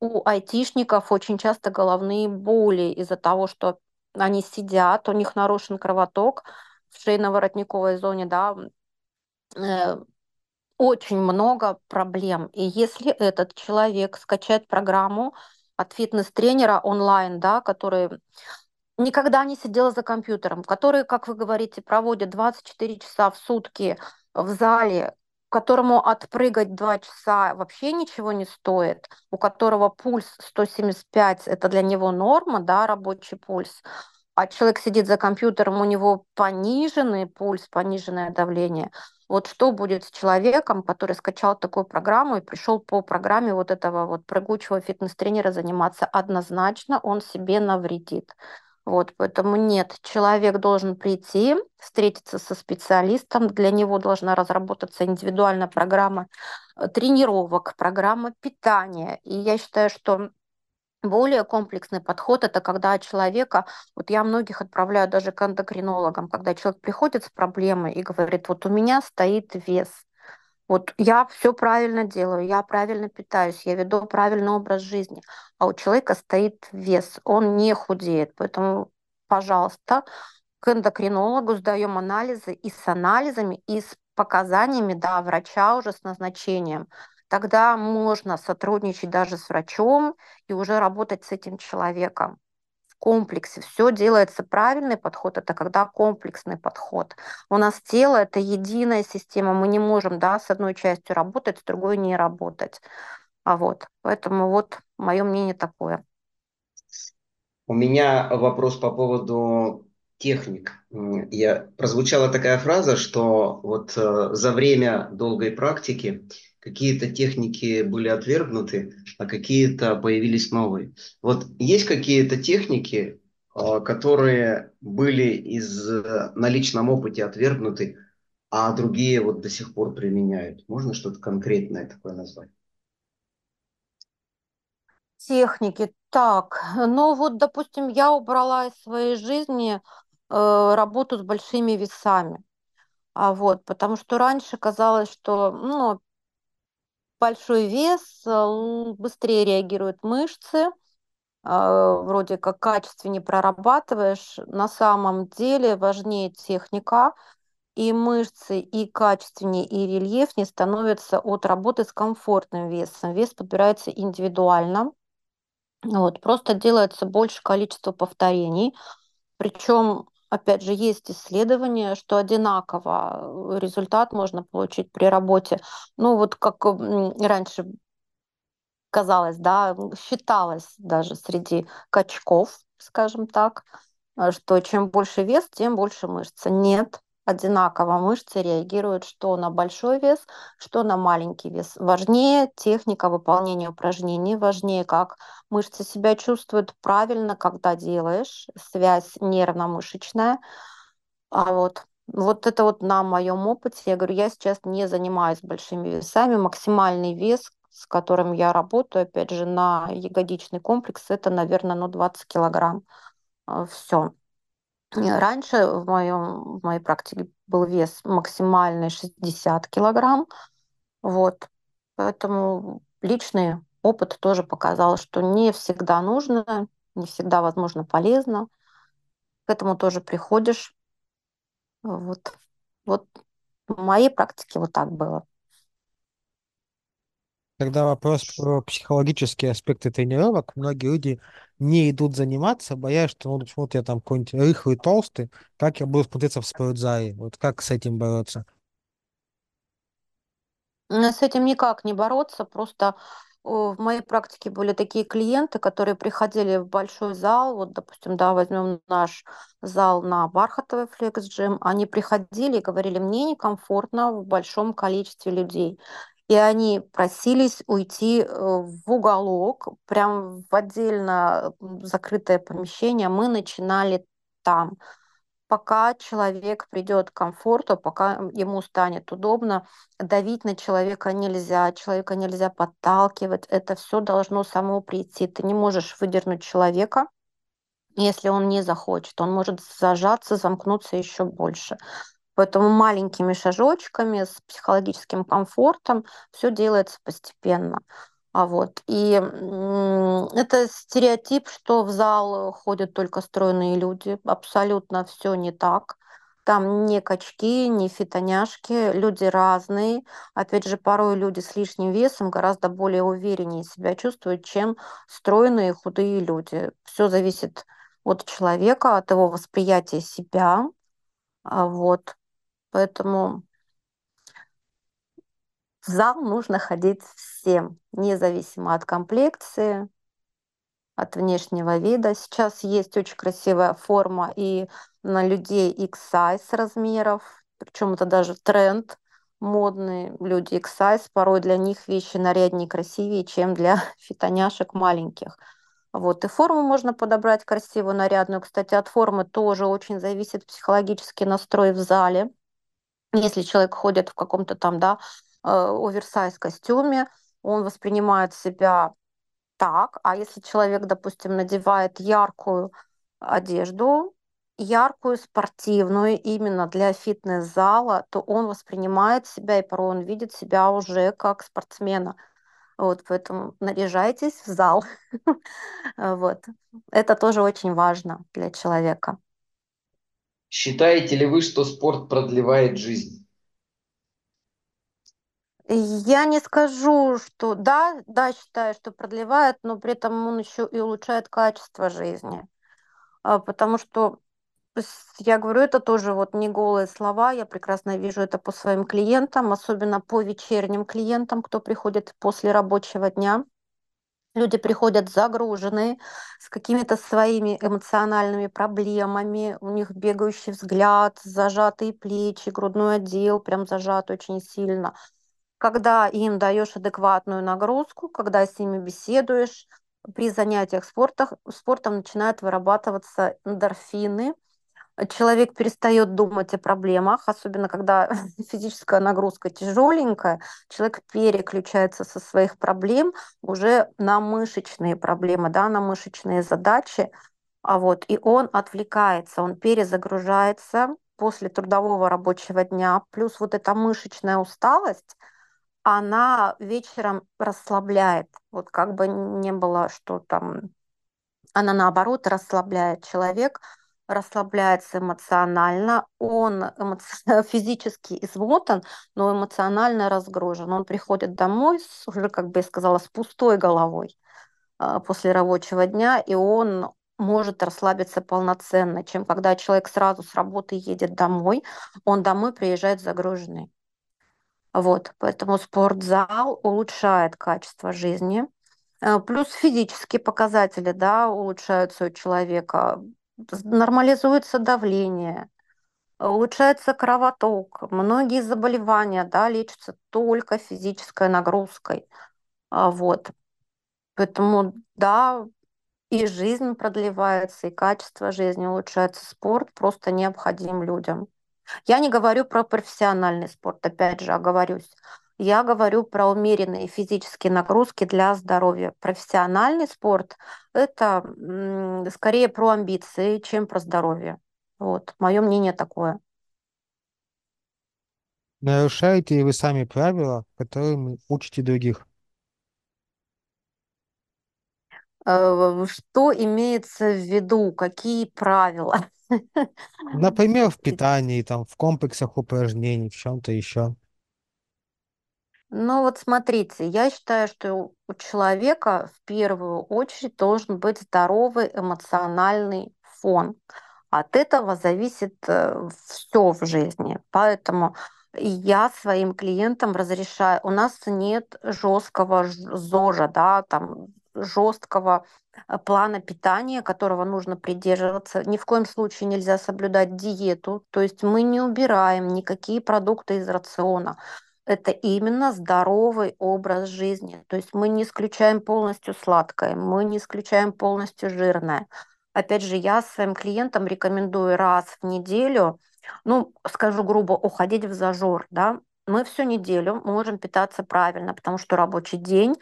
У айтишников очень часто головные боли из-за того, что они сидят, у них нарушен кровоток в шейно-воротниковой зоне, да, очень много проблем. И если этот человек скачает программу от фитнес-тренера онлайн, да, который никогда не сидел за компьютером, который, как вы говорите, проводит 24 часа в сутки в зале, которому отпрыгать 2 часа вообще ничего не стоит, у которого пульс 175, это для него норма, да, рабочий пульс, а человек сидит за компьютером, у него пониженный пульс, пониженное давление. Вот что будет с человеком, который скачал такую программу и пришел по программе вот этого вот прыгучего фитнес-тренера заниматься однозначно, он себе навредит. Вот, поэтому нет, человек должен прийти, встретиться со специалистом, для него должна разработаться индивидуальная программа э, тренировок, программа питания. И я считаю, что более комплексный подход– это когда человека, вот я многих отправляю даже к эндокринологам, когда человек приходит с проблемой и говорит, вот у меня стоит вес, вот я все правильно делаю, я правильно питаюсь, я веду правильный образ жизни, а у человека стоит вес, он не худеет. Поэтому, пожалуйста, к эндокринологу сдаем анализы и с анализами, и с показаниями да, врача уже с назначением тогда можно сотрудничать даже с врачом и уже работать с этим человеком в комплексе. Все делается правильный подход, это когда комплексный подход. У нас тело это единая система, мы не можем да, с одной частью работать, с другой не работать. А вот, поэтому вот мое мнение такое. У меня вопрос по поводу техник. Я, прозвучала такая фраза, что вот э, за время долгой практики какие-то техники были отвергнуты, а какие-то появились новые. Вот есть какие-то техники, а, которые были из э, на личном опыте отвергнуты, а другие вот до сих пор применяют. Можно что-то конкретное такое назвать? Техники. Так, ну вот, допустим, я убрала из своей жизни э, работу с большими весами. А вот, потому что раньше казалось, что ну, большой вес, э, быстрее реагируют мышцы, а, вроде как качественнее прорабатываешь. На самом деле важнее техника, и мышцы, и качественнее, и рельефнее становятся от работы с комфортным весом. Вес подбирается индивидуально. Вот, просто делается больше количество повторений. Причем Опять же, есть исследования, что одинаково э, результат можно получить при работе. Ну, вот как раньше казалось, да, считалось даже среди качков, скажем так, э, что чем больше вес, тем больше мышцы. Нет, одинаково мышцы реагируют что на большой вес, что на маленький вес. Важнее техника выполнения упражнений, важнее, как мышцы себя чувствуют правильно, когда делаешь, связь нервно-мышечная. А вот, вот это вот на моем опыте, я говорю, я сейчас не занимаюсь большими весами, максимальный вес, с которым я работаю, опять же, на ягодичный комплекс, это, наверное, ну, 20 килограмм. А, Все. Раньше в, моем, в моей практике был вес максимальный 60 килограмм. Вот. Поэтому личный опыт тоже показал, что не всегда нужно, не всегда, возможно, полезно. К этому тоже приходишь. Вот, вот в моей практике вот так было. Когда вопрос про психологические аспекты тренировок, многие люди не идут заниматься, боясь, что ну, вот я там какой-нибудь рыхлый, толстый, как я буду смотреться в спортзале? Вот как с этим бороться? С этим никак не бороться, просто в моей практике были такие клиенты, которые приходили в большой зал, вот, допустим, да, возьмем наш зал на Бархатовый Gym, они приходили и говорили, мне некомфортно в большом количестве людей. И они просились уйти э, в уголок, прям в отдельно закрытое помещение. Мы начинали там пока человек придет к комфорту, пока ему станет удобно, давить на человека нельзя, человека нельзя подталкивать, это все должно само прийти. Ты не можешь выдернуть человека, если он не захочет. Он может зажаться, замкнуться еще больше. Поэтому маленькими шажочками, с психологическим комфортом все делается постепенно. А вот. И это стереотип, что в зал ходят только стройные люди. Абсолютно все не так. Там не качки, не фитоняшки, люди разные. Опять же, порой люди с лишним весом гораздо более увереннее себя чувствуют, чем стройные худые люди. Все зависит от человека, от его восприятия себя. А вот. Поэтому в зал нужно ходить всем, независимо от комплекции, от внешнего вида. Сейчас есть очень красивая форма и на людей X-size размеров, причем это даже тренд модный. Люди X-size, порой для них вещи наряднее красивее, чем для фитоняшек маленьких. Вот. И форму можно подобрать красивую, нарядную. Кстати, от формы тоже очень зависит психологический настрой в зале. Если человек ходит в каком-то там, да, Э, оверсайз костюме, он воспринимает себя так, а если человек, допустим, надевает яркую одежду, яркую, спортивную, именно для фитнес-зала, то он воспринимает себя, и порой он видит себя уже как спортсмена. Вот, поэтому наряжайтесь в зал. Вот. Это тоже очень важно для человека. Считаете ли вы, что спорт продлевает жизнь? Я не скажу, что да, да, считаю, что продлевает, но при этом он еще и улучшает качество жизни. А, потому что я говорю, это тоже вот не голые слова, я прекрасно вижу это по своим клиентам, особенно по вечерним клиентам, кто приходит после рабочего дня. Люди приходят загруженные, с какими-то своими эмоциональными проблемами, у них бегающий взгляд, зажатые плечи, грудной отдел прям зажат очень сильно – когда им даешь адекватную нагрузку, когда с ними беседуешь, при занятиях спортом, спортом начинают вырабатываться эндорфины, человек перестает думать о проблемах, особенно когда физическая нагрузка тяжеленькая, человек переключается со своих проблем уже на мышечные проблемы, да, на мышечные задачи, а вот, и он отвлекается, он перезагружается после трудового рабочего дня, плюс вот эта мышечная усталость, она вечером расслабляет. Вот как бы не было, что там... Она наоборот расслабляет человек, расслабляется эмоционально, он эмоци... физически измотан, но эмоционально разгружен. Он приходит домой с, уже, как бы я сказала, с пустой головой э, после рабочего дня, и он может расслабиться полноценно, чем когда человек сразу с работы едет домой, он домой приезжает загруженный. Вот, поэтому спортзал улучшает качество жизни. Э, плюс физические показатели да, улучшаются у человека, нормализуется давление, улучшается кровоток. Многие заболевания да, лечатся только физической нагрузкой. А, вот. Поэтому, да, и жизнь продлевается, и качество жизни улучшается. Спорт просто необходим людям. Я не говорю про профессиональный спорт, опять же, оговорюсь. Я говорю про умеренные физические нагрузки для здоровья. Профессиональный спорт – это скорее про амбиции, чем про здоровье. Вот, мое мнение такое. Нарушаете ли вы сами правила, которым учите других? Э, Что имеется в виду? Какие правила? Например, в питании, там, в комплексах упражнений, в чем-то еще. Ну вот смотрите, я считаю, что у человека в первую очередь должен быть здоровый эмоциональный фон. От этого зависит все в жизни. Поэтому я своим клиентам разрешаю. У нас нет жесткого ЗОЖа, да, там жесткого э, плана питания, которого нужно придерживаться. Ни в коем случае нельзя соблюдать диету. То есть мы не убираем никакие продукты из рациона это именно здоровый образ жизни. То есть мы не исключаем полностью сладкое, мы не исключаем полностью жирное. Опять же, я своим клиентам рекомендую раз в неделю, ну, скажу грубо, уходить в зажор, да. Мы всю неделю можем питаться правильно, потому что рабочий день,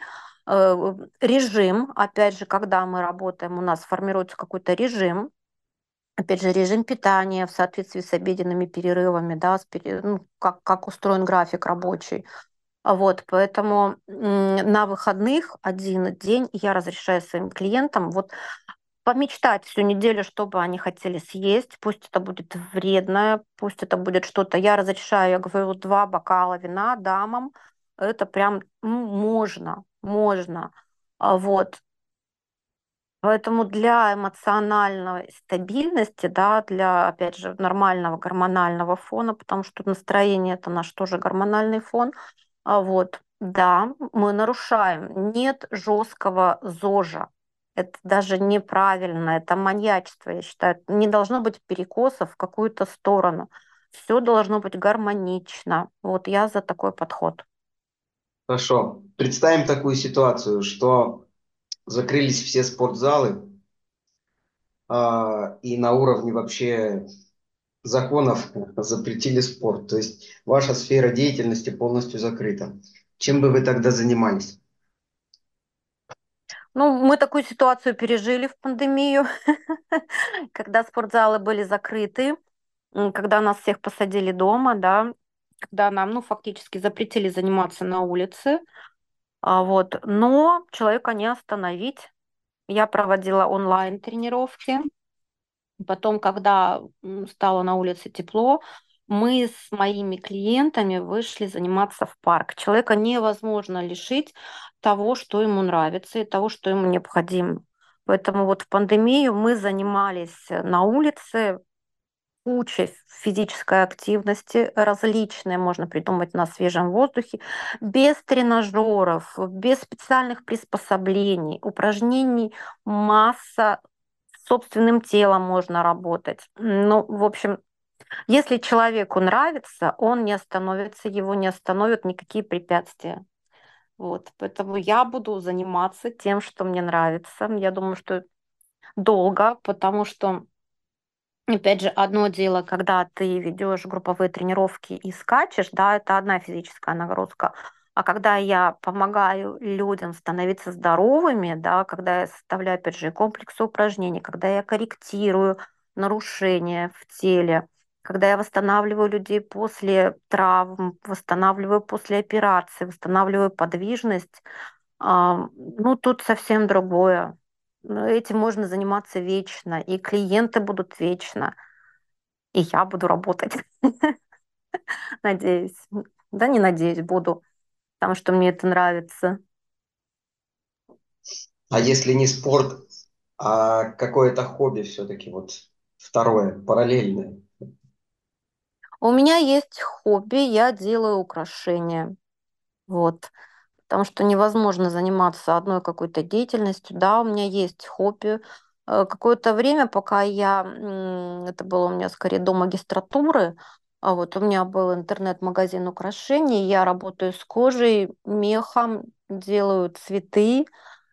э, режим, опять же, когда мы работаем, у нас формируется какой-то режим, Опять же, режим питания в соответствии с обеденными перерывами, да, с пере- ну, как, как устроен график рабочий. А Вот, поэтому на выходных один день я разрешаю своим клиентам вот помечтать всю неделю, что бы они хотели съесть. Пусть это будет вредное, пусть это будет что-то. Я разрешаю, я говорю, два бокала вина дамам. Это прям м, можно, можно. А Вот. Поэтому для эмоциональной стабильности, да, для, опять же, нормального гормонального фона, потому что настроение это наш тоже гормональный фон, а вот, да, мы нарушаем. Нет жесткого ЗОЖа. Это даже неправильно, это маньячество, я считаю. Не должно быть перекосов в какую-то сторону. Все должно быть гармонично. Вот я за такой подход. Хорошо. Представим такую ситуацию, что закрылись все спортзалы, а, и на уровне вообще законов запретили спорт. То есть ваша сфера деятельности полностью закрыта. Чем бы вы тогда занимались? Ну, мы такую ситуацию пережили в пандемию, когда спортзалы были закрыты, когда нас всех посадили дома, да, когда нам, ну, фактически запретили заниматься на улице, вот. Но человека не остановить. Я проводила онлайн-тренировки. Потом, когда стало на улице тепло, мы с моими клиентами вышли заниматься в парк. Человека невозможно лишить того, что ему нравится и того, что ему необходимо. Поэтому вот в пандемию мы занимались на улице, куча физической активности, различные можно придумать на свежем воздухе, без тренажеров, без специальных приспособлений, упражнений масса, собственным телом можно работать. Ну, в общем, если человеку нравится, он не остановится, его не остановят никакие препятствия. Вот, поэтому я буду заниматься тем, что мне нравится. Я думаю, что долго, потому что Опять же, одно дело, когда ты ведешь групповые тренировки и скачешь, да, это одна физическая нагрузка. А когда я помогаю людям становиться здоровыми, да, когда я составляю, опять же, комплексы упражнений, когда я корректирую нарушения в теле, когда я восстанавливаю людей после травм, восстанавливаю после операции, восстанавливаю подвижность, ну, тут совсем другое. Ну, Этим можно заниматься вечно, и клиенты будут вечно, и я буду работать, надеюсь. Да, не надеюсь, буду, потому что мне это нравится. А если не спорт, а какое-то хобби все-таки, вот второе, параллельное? У меня есть хобби, я делаю украшения. Вот. Потому что невозможно заниматься одной какой-то деятельностью. Да, у меня есть хобби. Э, Какое-то время, пока я, это было у меня скорее до магистратуры, а вот у меня был интернет-магазин украшений, я работаю с кожей, мехом, делаю цветы,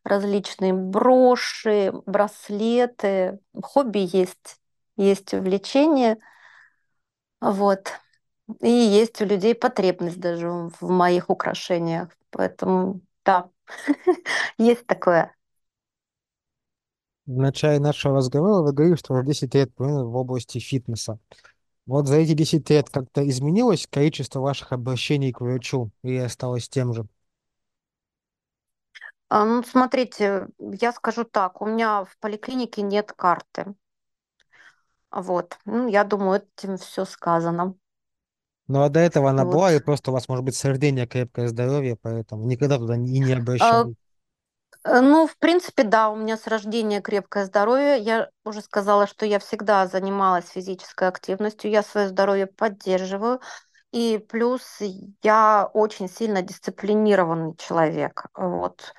различные броши, браслеты. Хобби есть, есть увлечение, вот. И есть у людей потребность даже в моих украшениях. Поэтому да, есть такое. В начале нашего разговора вы говорили, что уже 10 лет в области фитнеса. Вот за эти 10 лет как-то изменилось количество ваших обращений к врачу или осталось тем же? А, ну, смотрите, я скажу так, у меня в поликлинике нет карты. Вот, ну, я думаю, этим все сказано. Ну а до этого она была, и просто у вас может быть с рождения крепкое здоровье, поэтому никогда туда и не А, обращались. э, ну, в принципе, да, у меня с рождения крепкое здоровье. Я уже сказала, что я всегда занималась физической активностью, я свое здоровье поддерживаю. И плюс я очень сильно дисциплинированный человек. Вот.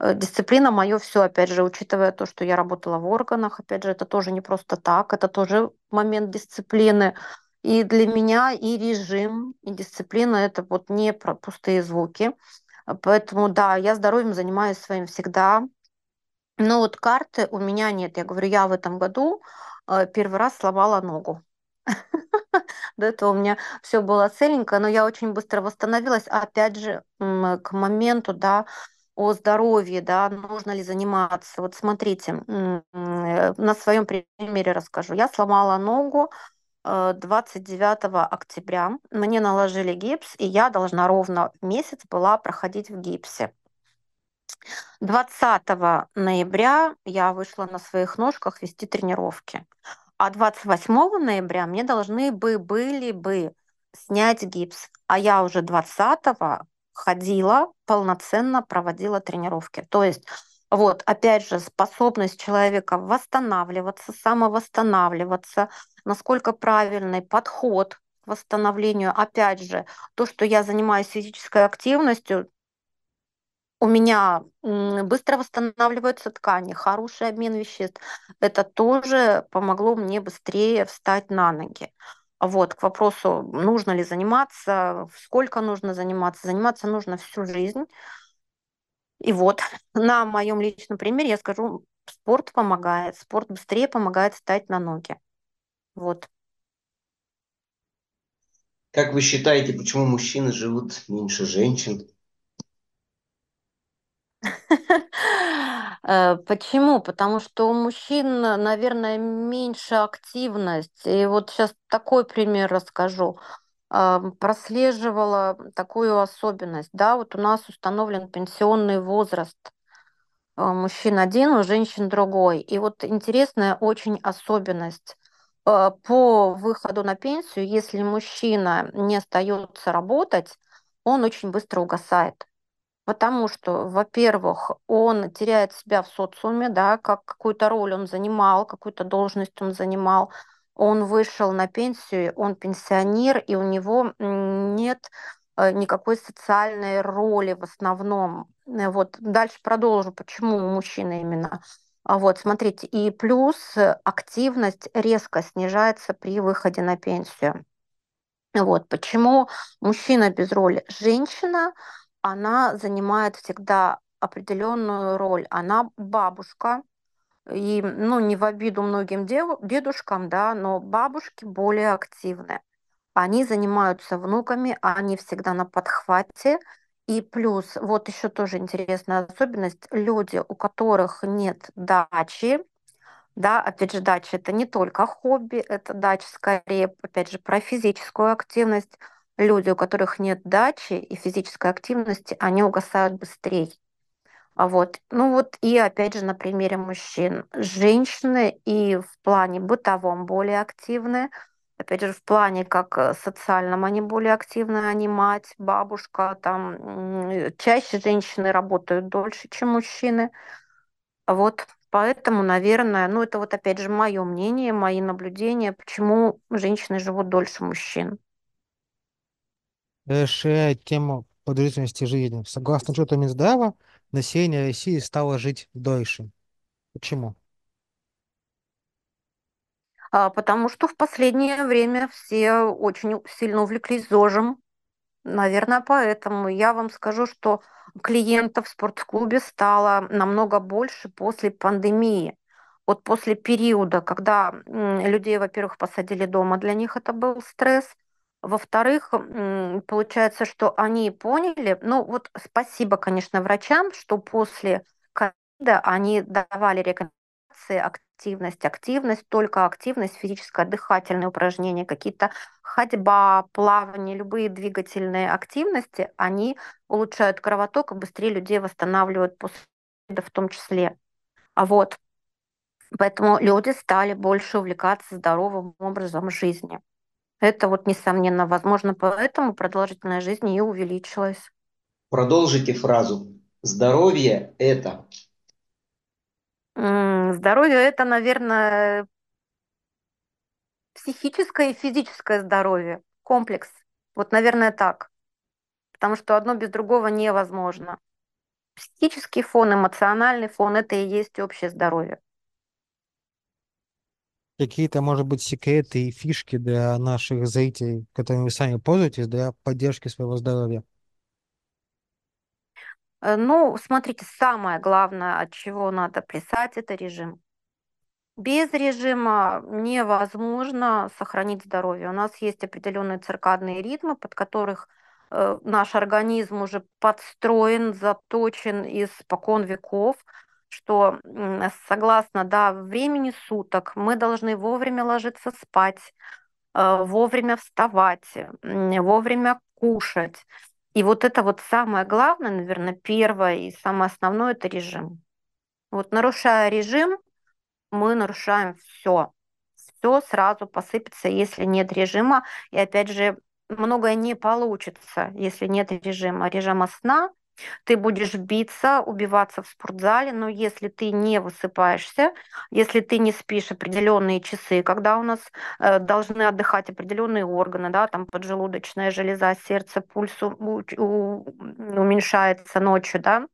Э, Дисциплина мое все, опять же, учитывая то, что я работала в органах, опять же, это тоже не просто так, это тоже момент дисциплины. И для меня и режим, и дисциплина– это вот не про пустые звуки. А Поэтому, да, я здоровьем занимаюсь своим всегда. Но вот карты у меня нет. Я говорю, я в этом году э, первый раз сломала ногу. До этого у меня все было целенько, но я очень быстро восстановилась. Опять же, к моменту, да, о здоровье, да, нужно ли заниматься. Вот смотрите, э, на своем примере расскажу. Я сломала ногу 29 октября. Мне наложили гипс, и я должна ровно месяц была проходить в гипсе. 20 ноября я вышла на своих ножках вести тренировки. А 28 ноября мне должны бы были бы снять гипс. А я уже 20 ходила, полноценно проводила тренировки. То есть вот, опять же, способность человека восстанавливаться, самовосстанавливаться, насколько правильный подход к восстановлению. Опять же, то, что я занимаюсь физической активностью, у меня быстро восстанавливаются ткани, хороший обмен веществ. Это тоже помогло мне быстрее встать на ноги. Вот, к вопросу, нужно ли заниматься, сколько нужно заниматься. Заниматься нужно всю жизнь. И вот, на моем личном примере я скажу, спорт помогает, спорт быстрее помогает встать на ноги. Вот. Как вы считаете, почему мужчины живут меньше женщин? Э, Почему? Потому что у мужчин, наверное, меньше активность. И вот сейчас такой пример расскажу. А, Прослеживала такую особенность. Да, вот у нас установлен пенсионный возраст. А, Мужчин один, у женщин другой. И вот интересная очень особенность. А, По выходу на пенсию, если мужчина не остается работать, он очень быстро угасает. Потому что, во-первых, он теряет себя в социуме, да, как какую-то роль он занимал, какую-то должность он занимал. Он вышел на пенсию, он пенсионер, и у него нет э, никакой социальной роли в основном. Э, Вот дальше продолжу, почему у мужчины именно. А Вот, смотрите, и плюс э, активность резко снижается при выходе на пенсию. Вот почему мужчина без роли. Женщина, она занимает всегда определенную роль. Она бабушка, и, ну, не в обиду многим дев- дедушкам, да, но бабушки более активны. Они занимаются внуками, они всегда на подхвате. И плюс, вот еще тоже интересная особенность, люди, у которых нет дачи, да, опять же, дача это не только хобби, это дача скорее, опять же, про физическую активность. Люди, у которых нет дачи и физической активности, они угасают быстрее. А вот, ну вот и опять же на примере мужчин. Женщины и в плане бытовом более активны, опять же в плане как э, социальном они более активны, они мать, бабушка, там м, чаще женщины работают дольше, чем мужчины. Вот поэтому, наверное, ну это вот опять же мое мнение, мои наблюдения, почему женщины живут дольше мужчин. Расширяя тему продолжительности жизни. Согласно отчету Минздрава, население России стало жить дольше. Почему? А, потому что в последнее время все очень сильно увлеклись ЗОЖем. Наверное, поэтому я вам скажу, что клиентов в спортклубе стало намного больше после пандемии. Вот после периода, когда людей, во-первых, посадили дома, для них это был стресс. Во-вторых, получается, что они поняли, ну вот спасибо, конечно, врачам, что после ковида они давали рекомендации релаксации, активность, активность, только активность, физическое дыхательные упражнения, какие-то ходьба, плавание, любые двигательные активности, они улучшают кровоток и быстрее людей восстанавливают после в том числе. А вот поэтому люди стали больше увлекаться здоровым образом жизни. Это вот, несомненно, возможно, поэтому продолжительность жизни и увеличилась. Продолжите фразу. Здоровье – это… Здоровье – это, наверное, психическое и физическое здоровье, комплекс. Вот, наверное, так. Потому что одно без другого невозможно. Психический фон, эмоциональный фон – это и есть общее здоровье. Какие-то, может быть, секреты и фишки для наших зрителей, которыми вы сами пользуетесь, для поддержки своего здоровья? Э, ну, смотрите, самое главное, от чего надо плясать, это режим. Без режима невозможно сохранить здоровье. У нас есть определенные циркадные ритмы, под которых э, наш организм уже подстроен, заточен испокон веков, что согласно да, времени суток мы должны вовремя ложиться спать, э, вовремя вставать, вовремя кушать. И вот это вот самое главное, наверное, первое и самое основное – это режим. Вот нарушая режим, мы нарушаем все. Все сразу посыпется, если нет режима. И опять же, многое не получится, если нет режима. Режима сна, ты будешь биться, убиваться в спортзале, но если ты не высыпаешься, если ты не спишь определенные часы, когда у нас э, должны отдыхать определенные органы, да, там поджелудочная железа, сердце, пульс у, у, уменьшается ночью, да,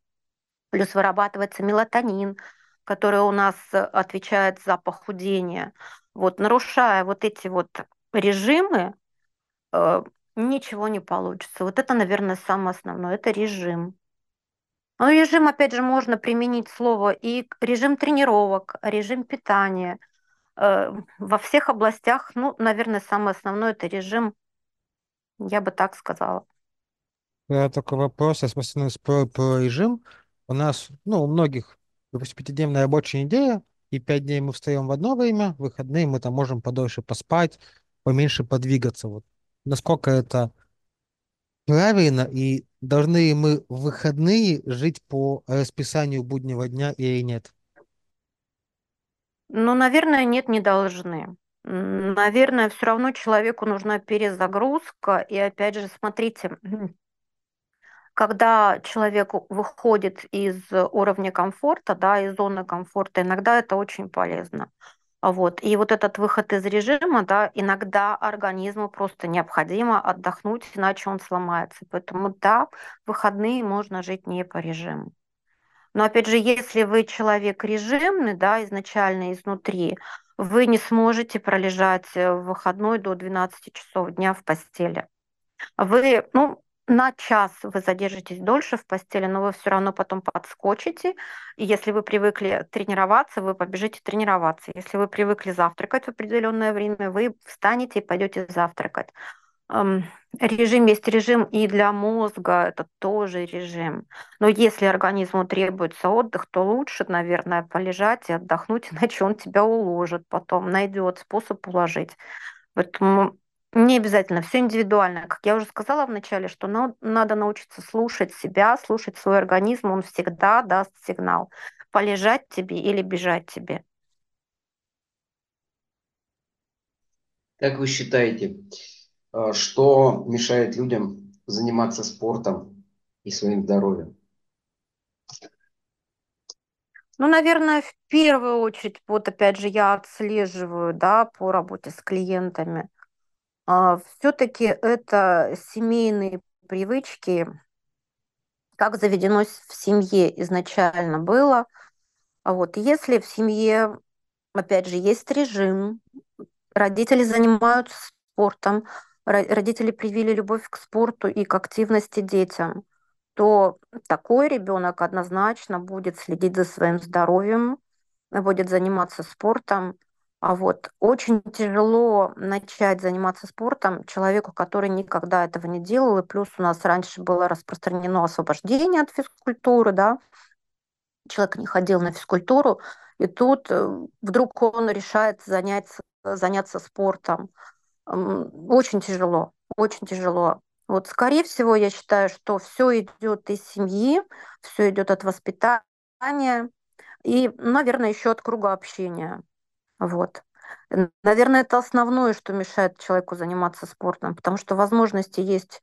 плюс вырабатывается мелатонин, который у нас отвечает за похудение. Вот нарушая вот эти вот режимы, э, ничего не получится. Вот это, наверное, самое основное. Это режим. Ну, режим, опять же, можно применить слово и режим тренировок, режим питания. Э, во всех областях, ну, наверное, самое основное – это режим, я бы так сказала. Я такой вопрос, я смотрю про, про режим. У нас, ну, у многих, допустим, пятидневная рабочая неделя, и пять дней мы встаем в одно время, в выходные мы там можем подольше поспать, поменьше подвигаться. Вот насколько это правильно и должны мы в выходные жить по расписанию буднего дня или нет? Ну, наверное, нет, не должны. Наверное, все равно человеку нужна перезагрузка. И опять же, смотрите, когда человек выходит из уровня комфорта, да, из зоны комфорта, иногда это очень полезно. Вот. И вот этот выход из режима, да, иногда организму просто необходимо отдохнуть, иначе он сломается. Поэтому да, выходные можно жить не по режиму. Но опять же, если вы человек режимный, да, изначально изнутри, вы не сможете пролежать э, в выходной до 12 часов дня в постели. Вы, ну, на час вы задержитесь дольше в постели, но вы все равно потом подскочите. И если вы привыкли тренироваться, вы побежите тренироваться. Если вы привыкли завтракать в определенное время, вы встанете и пойдете завтракать. Режим есть режим и для мозга, это тоже режим. Но если организму требуется отдых, то лучше, наверное, полежать и отдохнуть, иначе он тебя уложит потом, найдет способ уложить. Поэтому не обязательно, все индивидуально. Как я уже сказала в начале, что надо научиться слушать себя, слушать свой организм, он всегда даст сигнал, полежать тебе или бежать тебе. Как вы считаете, а, что мешает людям заниматься спортом и своим здоровьем? Ну, наверное, в первую очередь, вот опять же, я отслеживаю, да, по работе с клиентами, все-таки это семейные привычки, как заведено в семье изначально было. А вот если в семье, опять же, есть режим, родители занимаются спортом, родители привили любовь к спорту и к активности детям, то такой ребенок однозначно будет следить за своим здоровьем, будет заниматься спортом, а вот очень тяжело начать заниматься спортом человеку, который никогда этого не делал. И плюс у нас раньше было распространено освобождение от физкультуры, да. человек не ходил на физкультуру, и тут э, вдруг он решает заняться, заняться спортом. Очень тяжело, очень тяжело. Вот, скорее всего, я считаю, что все идет из семьи, все идет от воспитания и, наверное, еще от круга общения. Вот. Наверное, это основное, что мешает человеку заниматься спортом, потому что возможности есть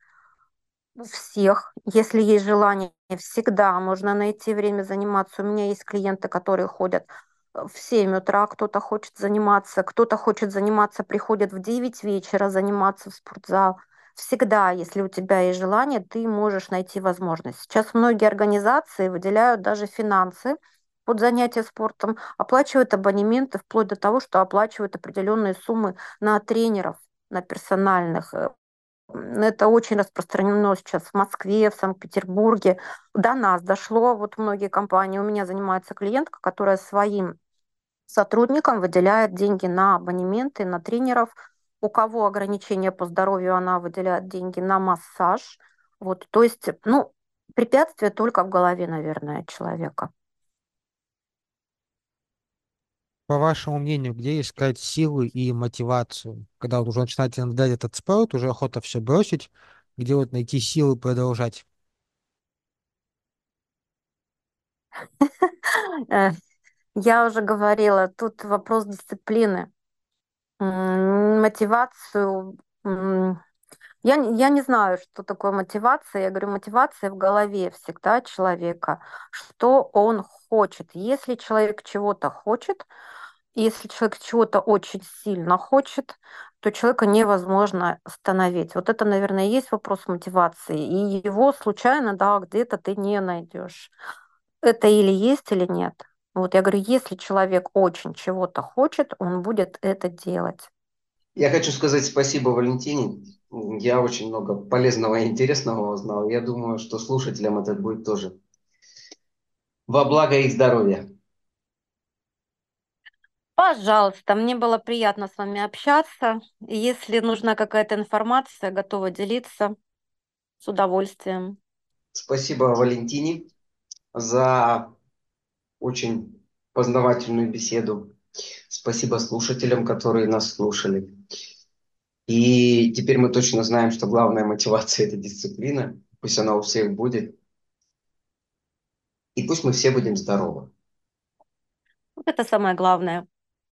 у всех. Если есть желание, всегда можно найти время заниматься. У меня есть клиенты, которые ходят в 7 утра, кто-то хочет заниматься, кто-то хочет заниматься, приходит в 9 вечера заниматься в спортзал. Всегда, если у тебя есть желание, ты можешь найти возможность. Сейчас многие организации выделяют даже финансы под занятия спортом, оплачивают абонементы вплоть до того, что оплачивают определенные суммы на тренеров, на персональных. Э, это очень распространено сейчас в Москве, в Санкт-Петербурге. До нас дошло, вот многие компании. У меня занимается клиентка, которая своим сотрудникам выделяет деньги на абонементы, на тренеров. У кого ограничения по здоровью, она выделяет деньги на массаж. Вот, то есть, ну, препятствие только в голове, наверное, человека. По вашему мнению, где искать силы и мотивацию? Когда вот уже начинаете надоедать этот спорт, уже охота все бросить, где вот найти силы продолжать? Я уже говорила, тут вопрос дисциплины, мотивацию. Я, я не знаю, что такое мотивация. Я говорю, мотивация в голове всегда человека, что он хочет. Если человек чего-то хочет, если человек чего-то очень сильно хочет, то человека невозможно остановить. Вот это, наверное, и есть вопрос мотивации. И его случайно, да, где-то ты не найдешь. Это или есть, или нет. Вот я говорю, если человек очень чего-то хочет, он будет это делать. Я хочу сказать спасибо Валентине. Я очень много полезного и интересного узнал. Я думаю, что слушателям это будет тоже во благо их здоровья. Пожалуйста, мне было приятно с вами общаться. Если нужна какая-то информация, готова делиться с удовольствием. Спасибо Валентине за очень познавательную беседу. Спасибо слушателям, которые нас слушали. И теперь мы точно знаем, что главная мотивация – это дисциплина. Пусть она у всех будет. И пусть мы все будем здоровы. Это самое главное.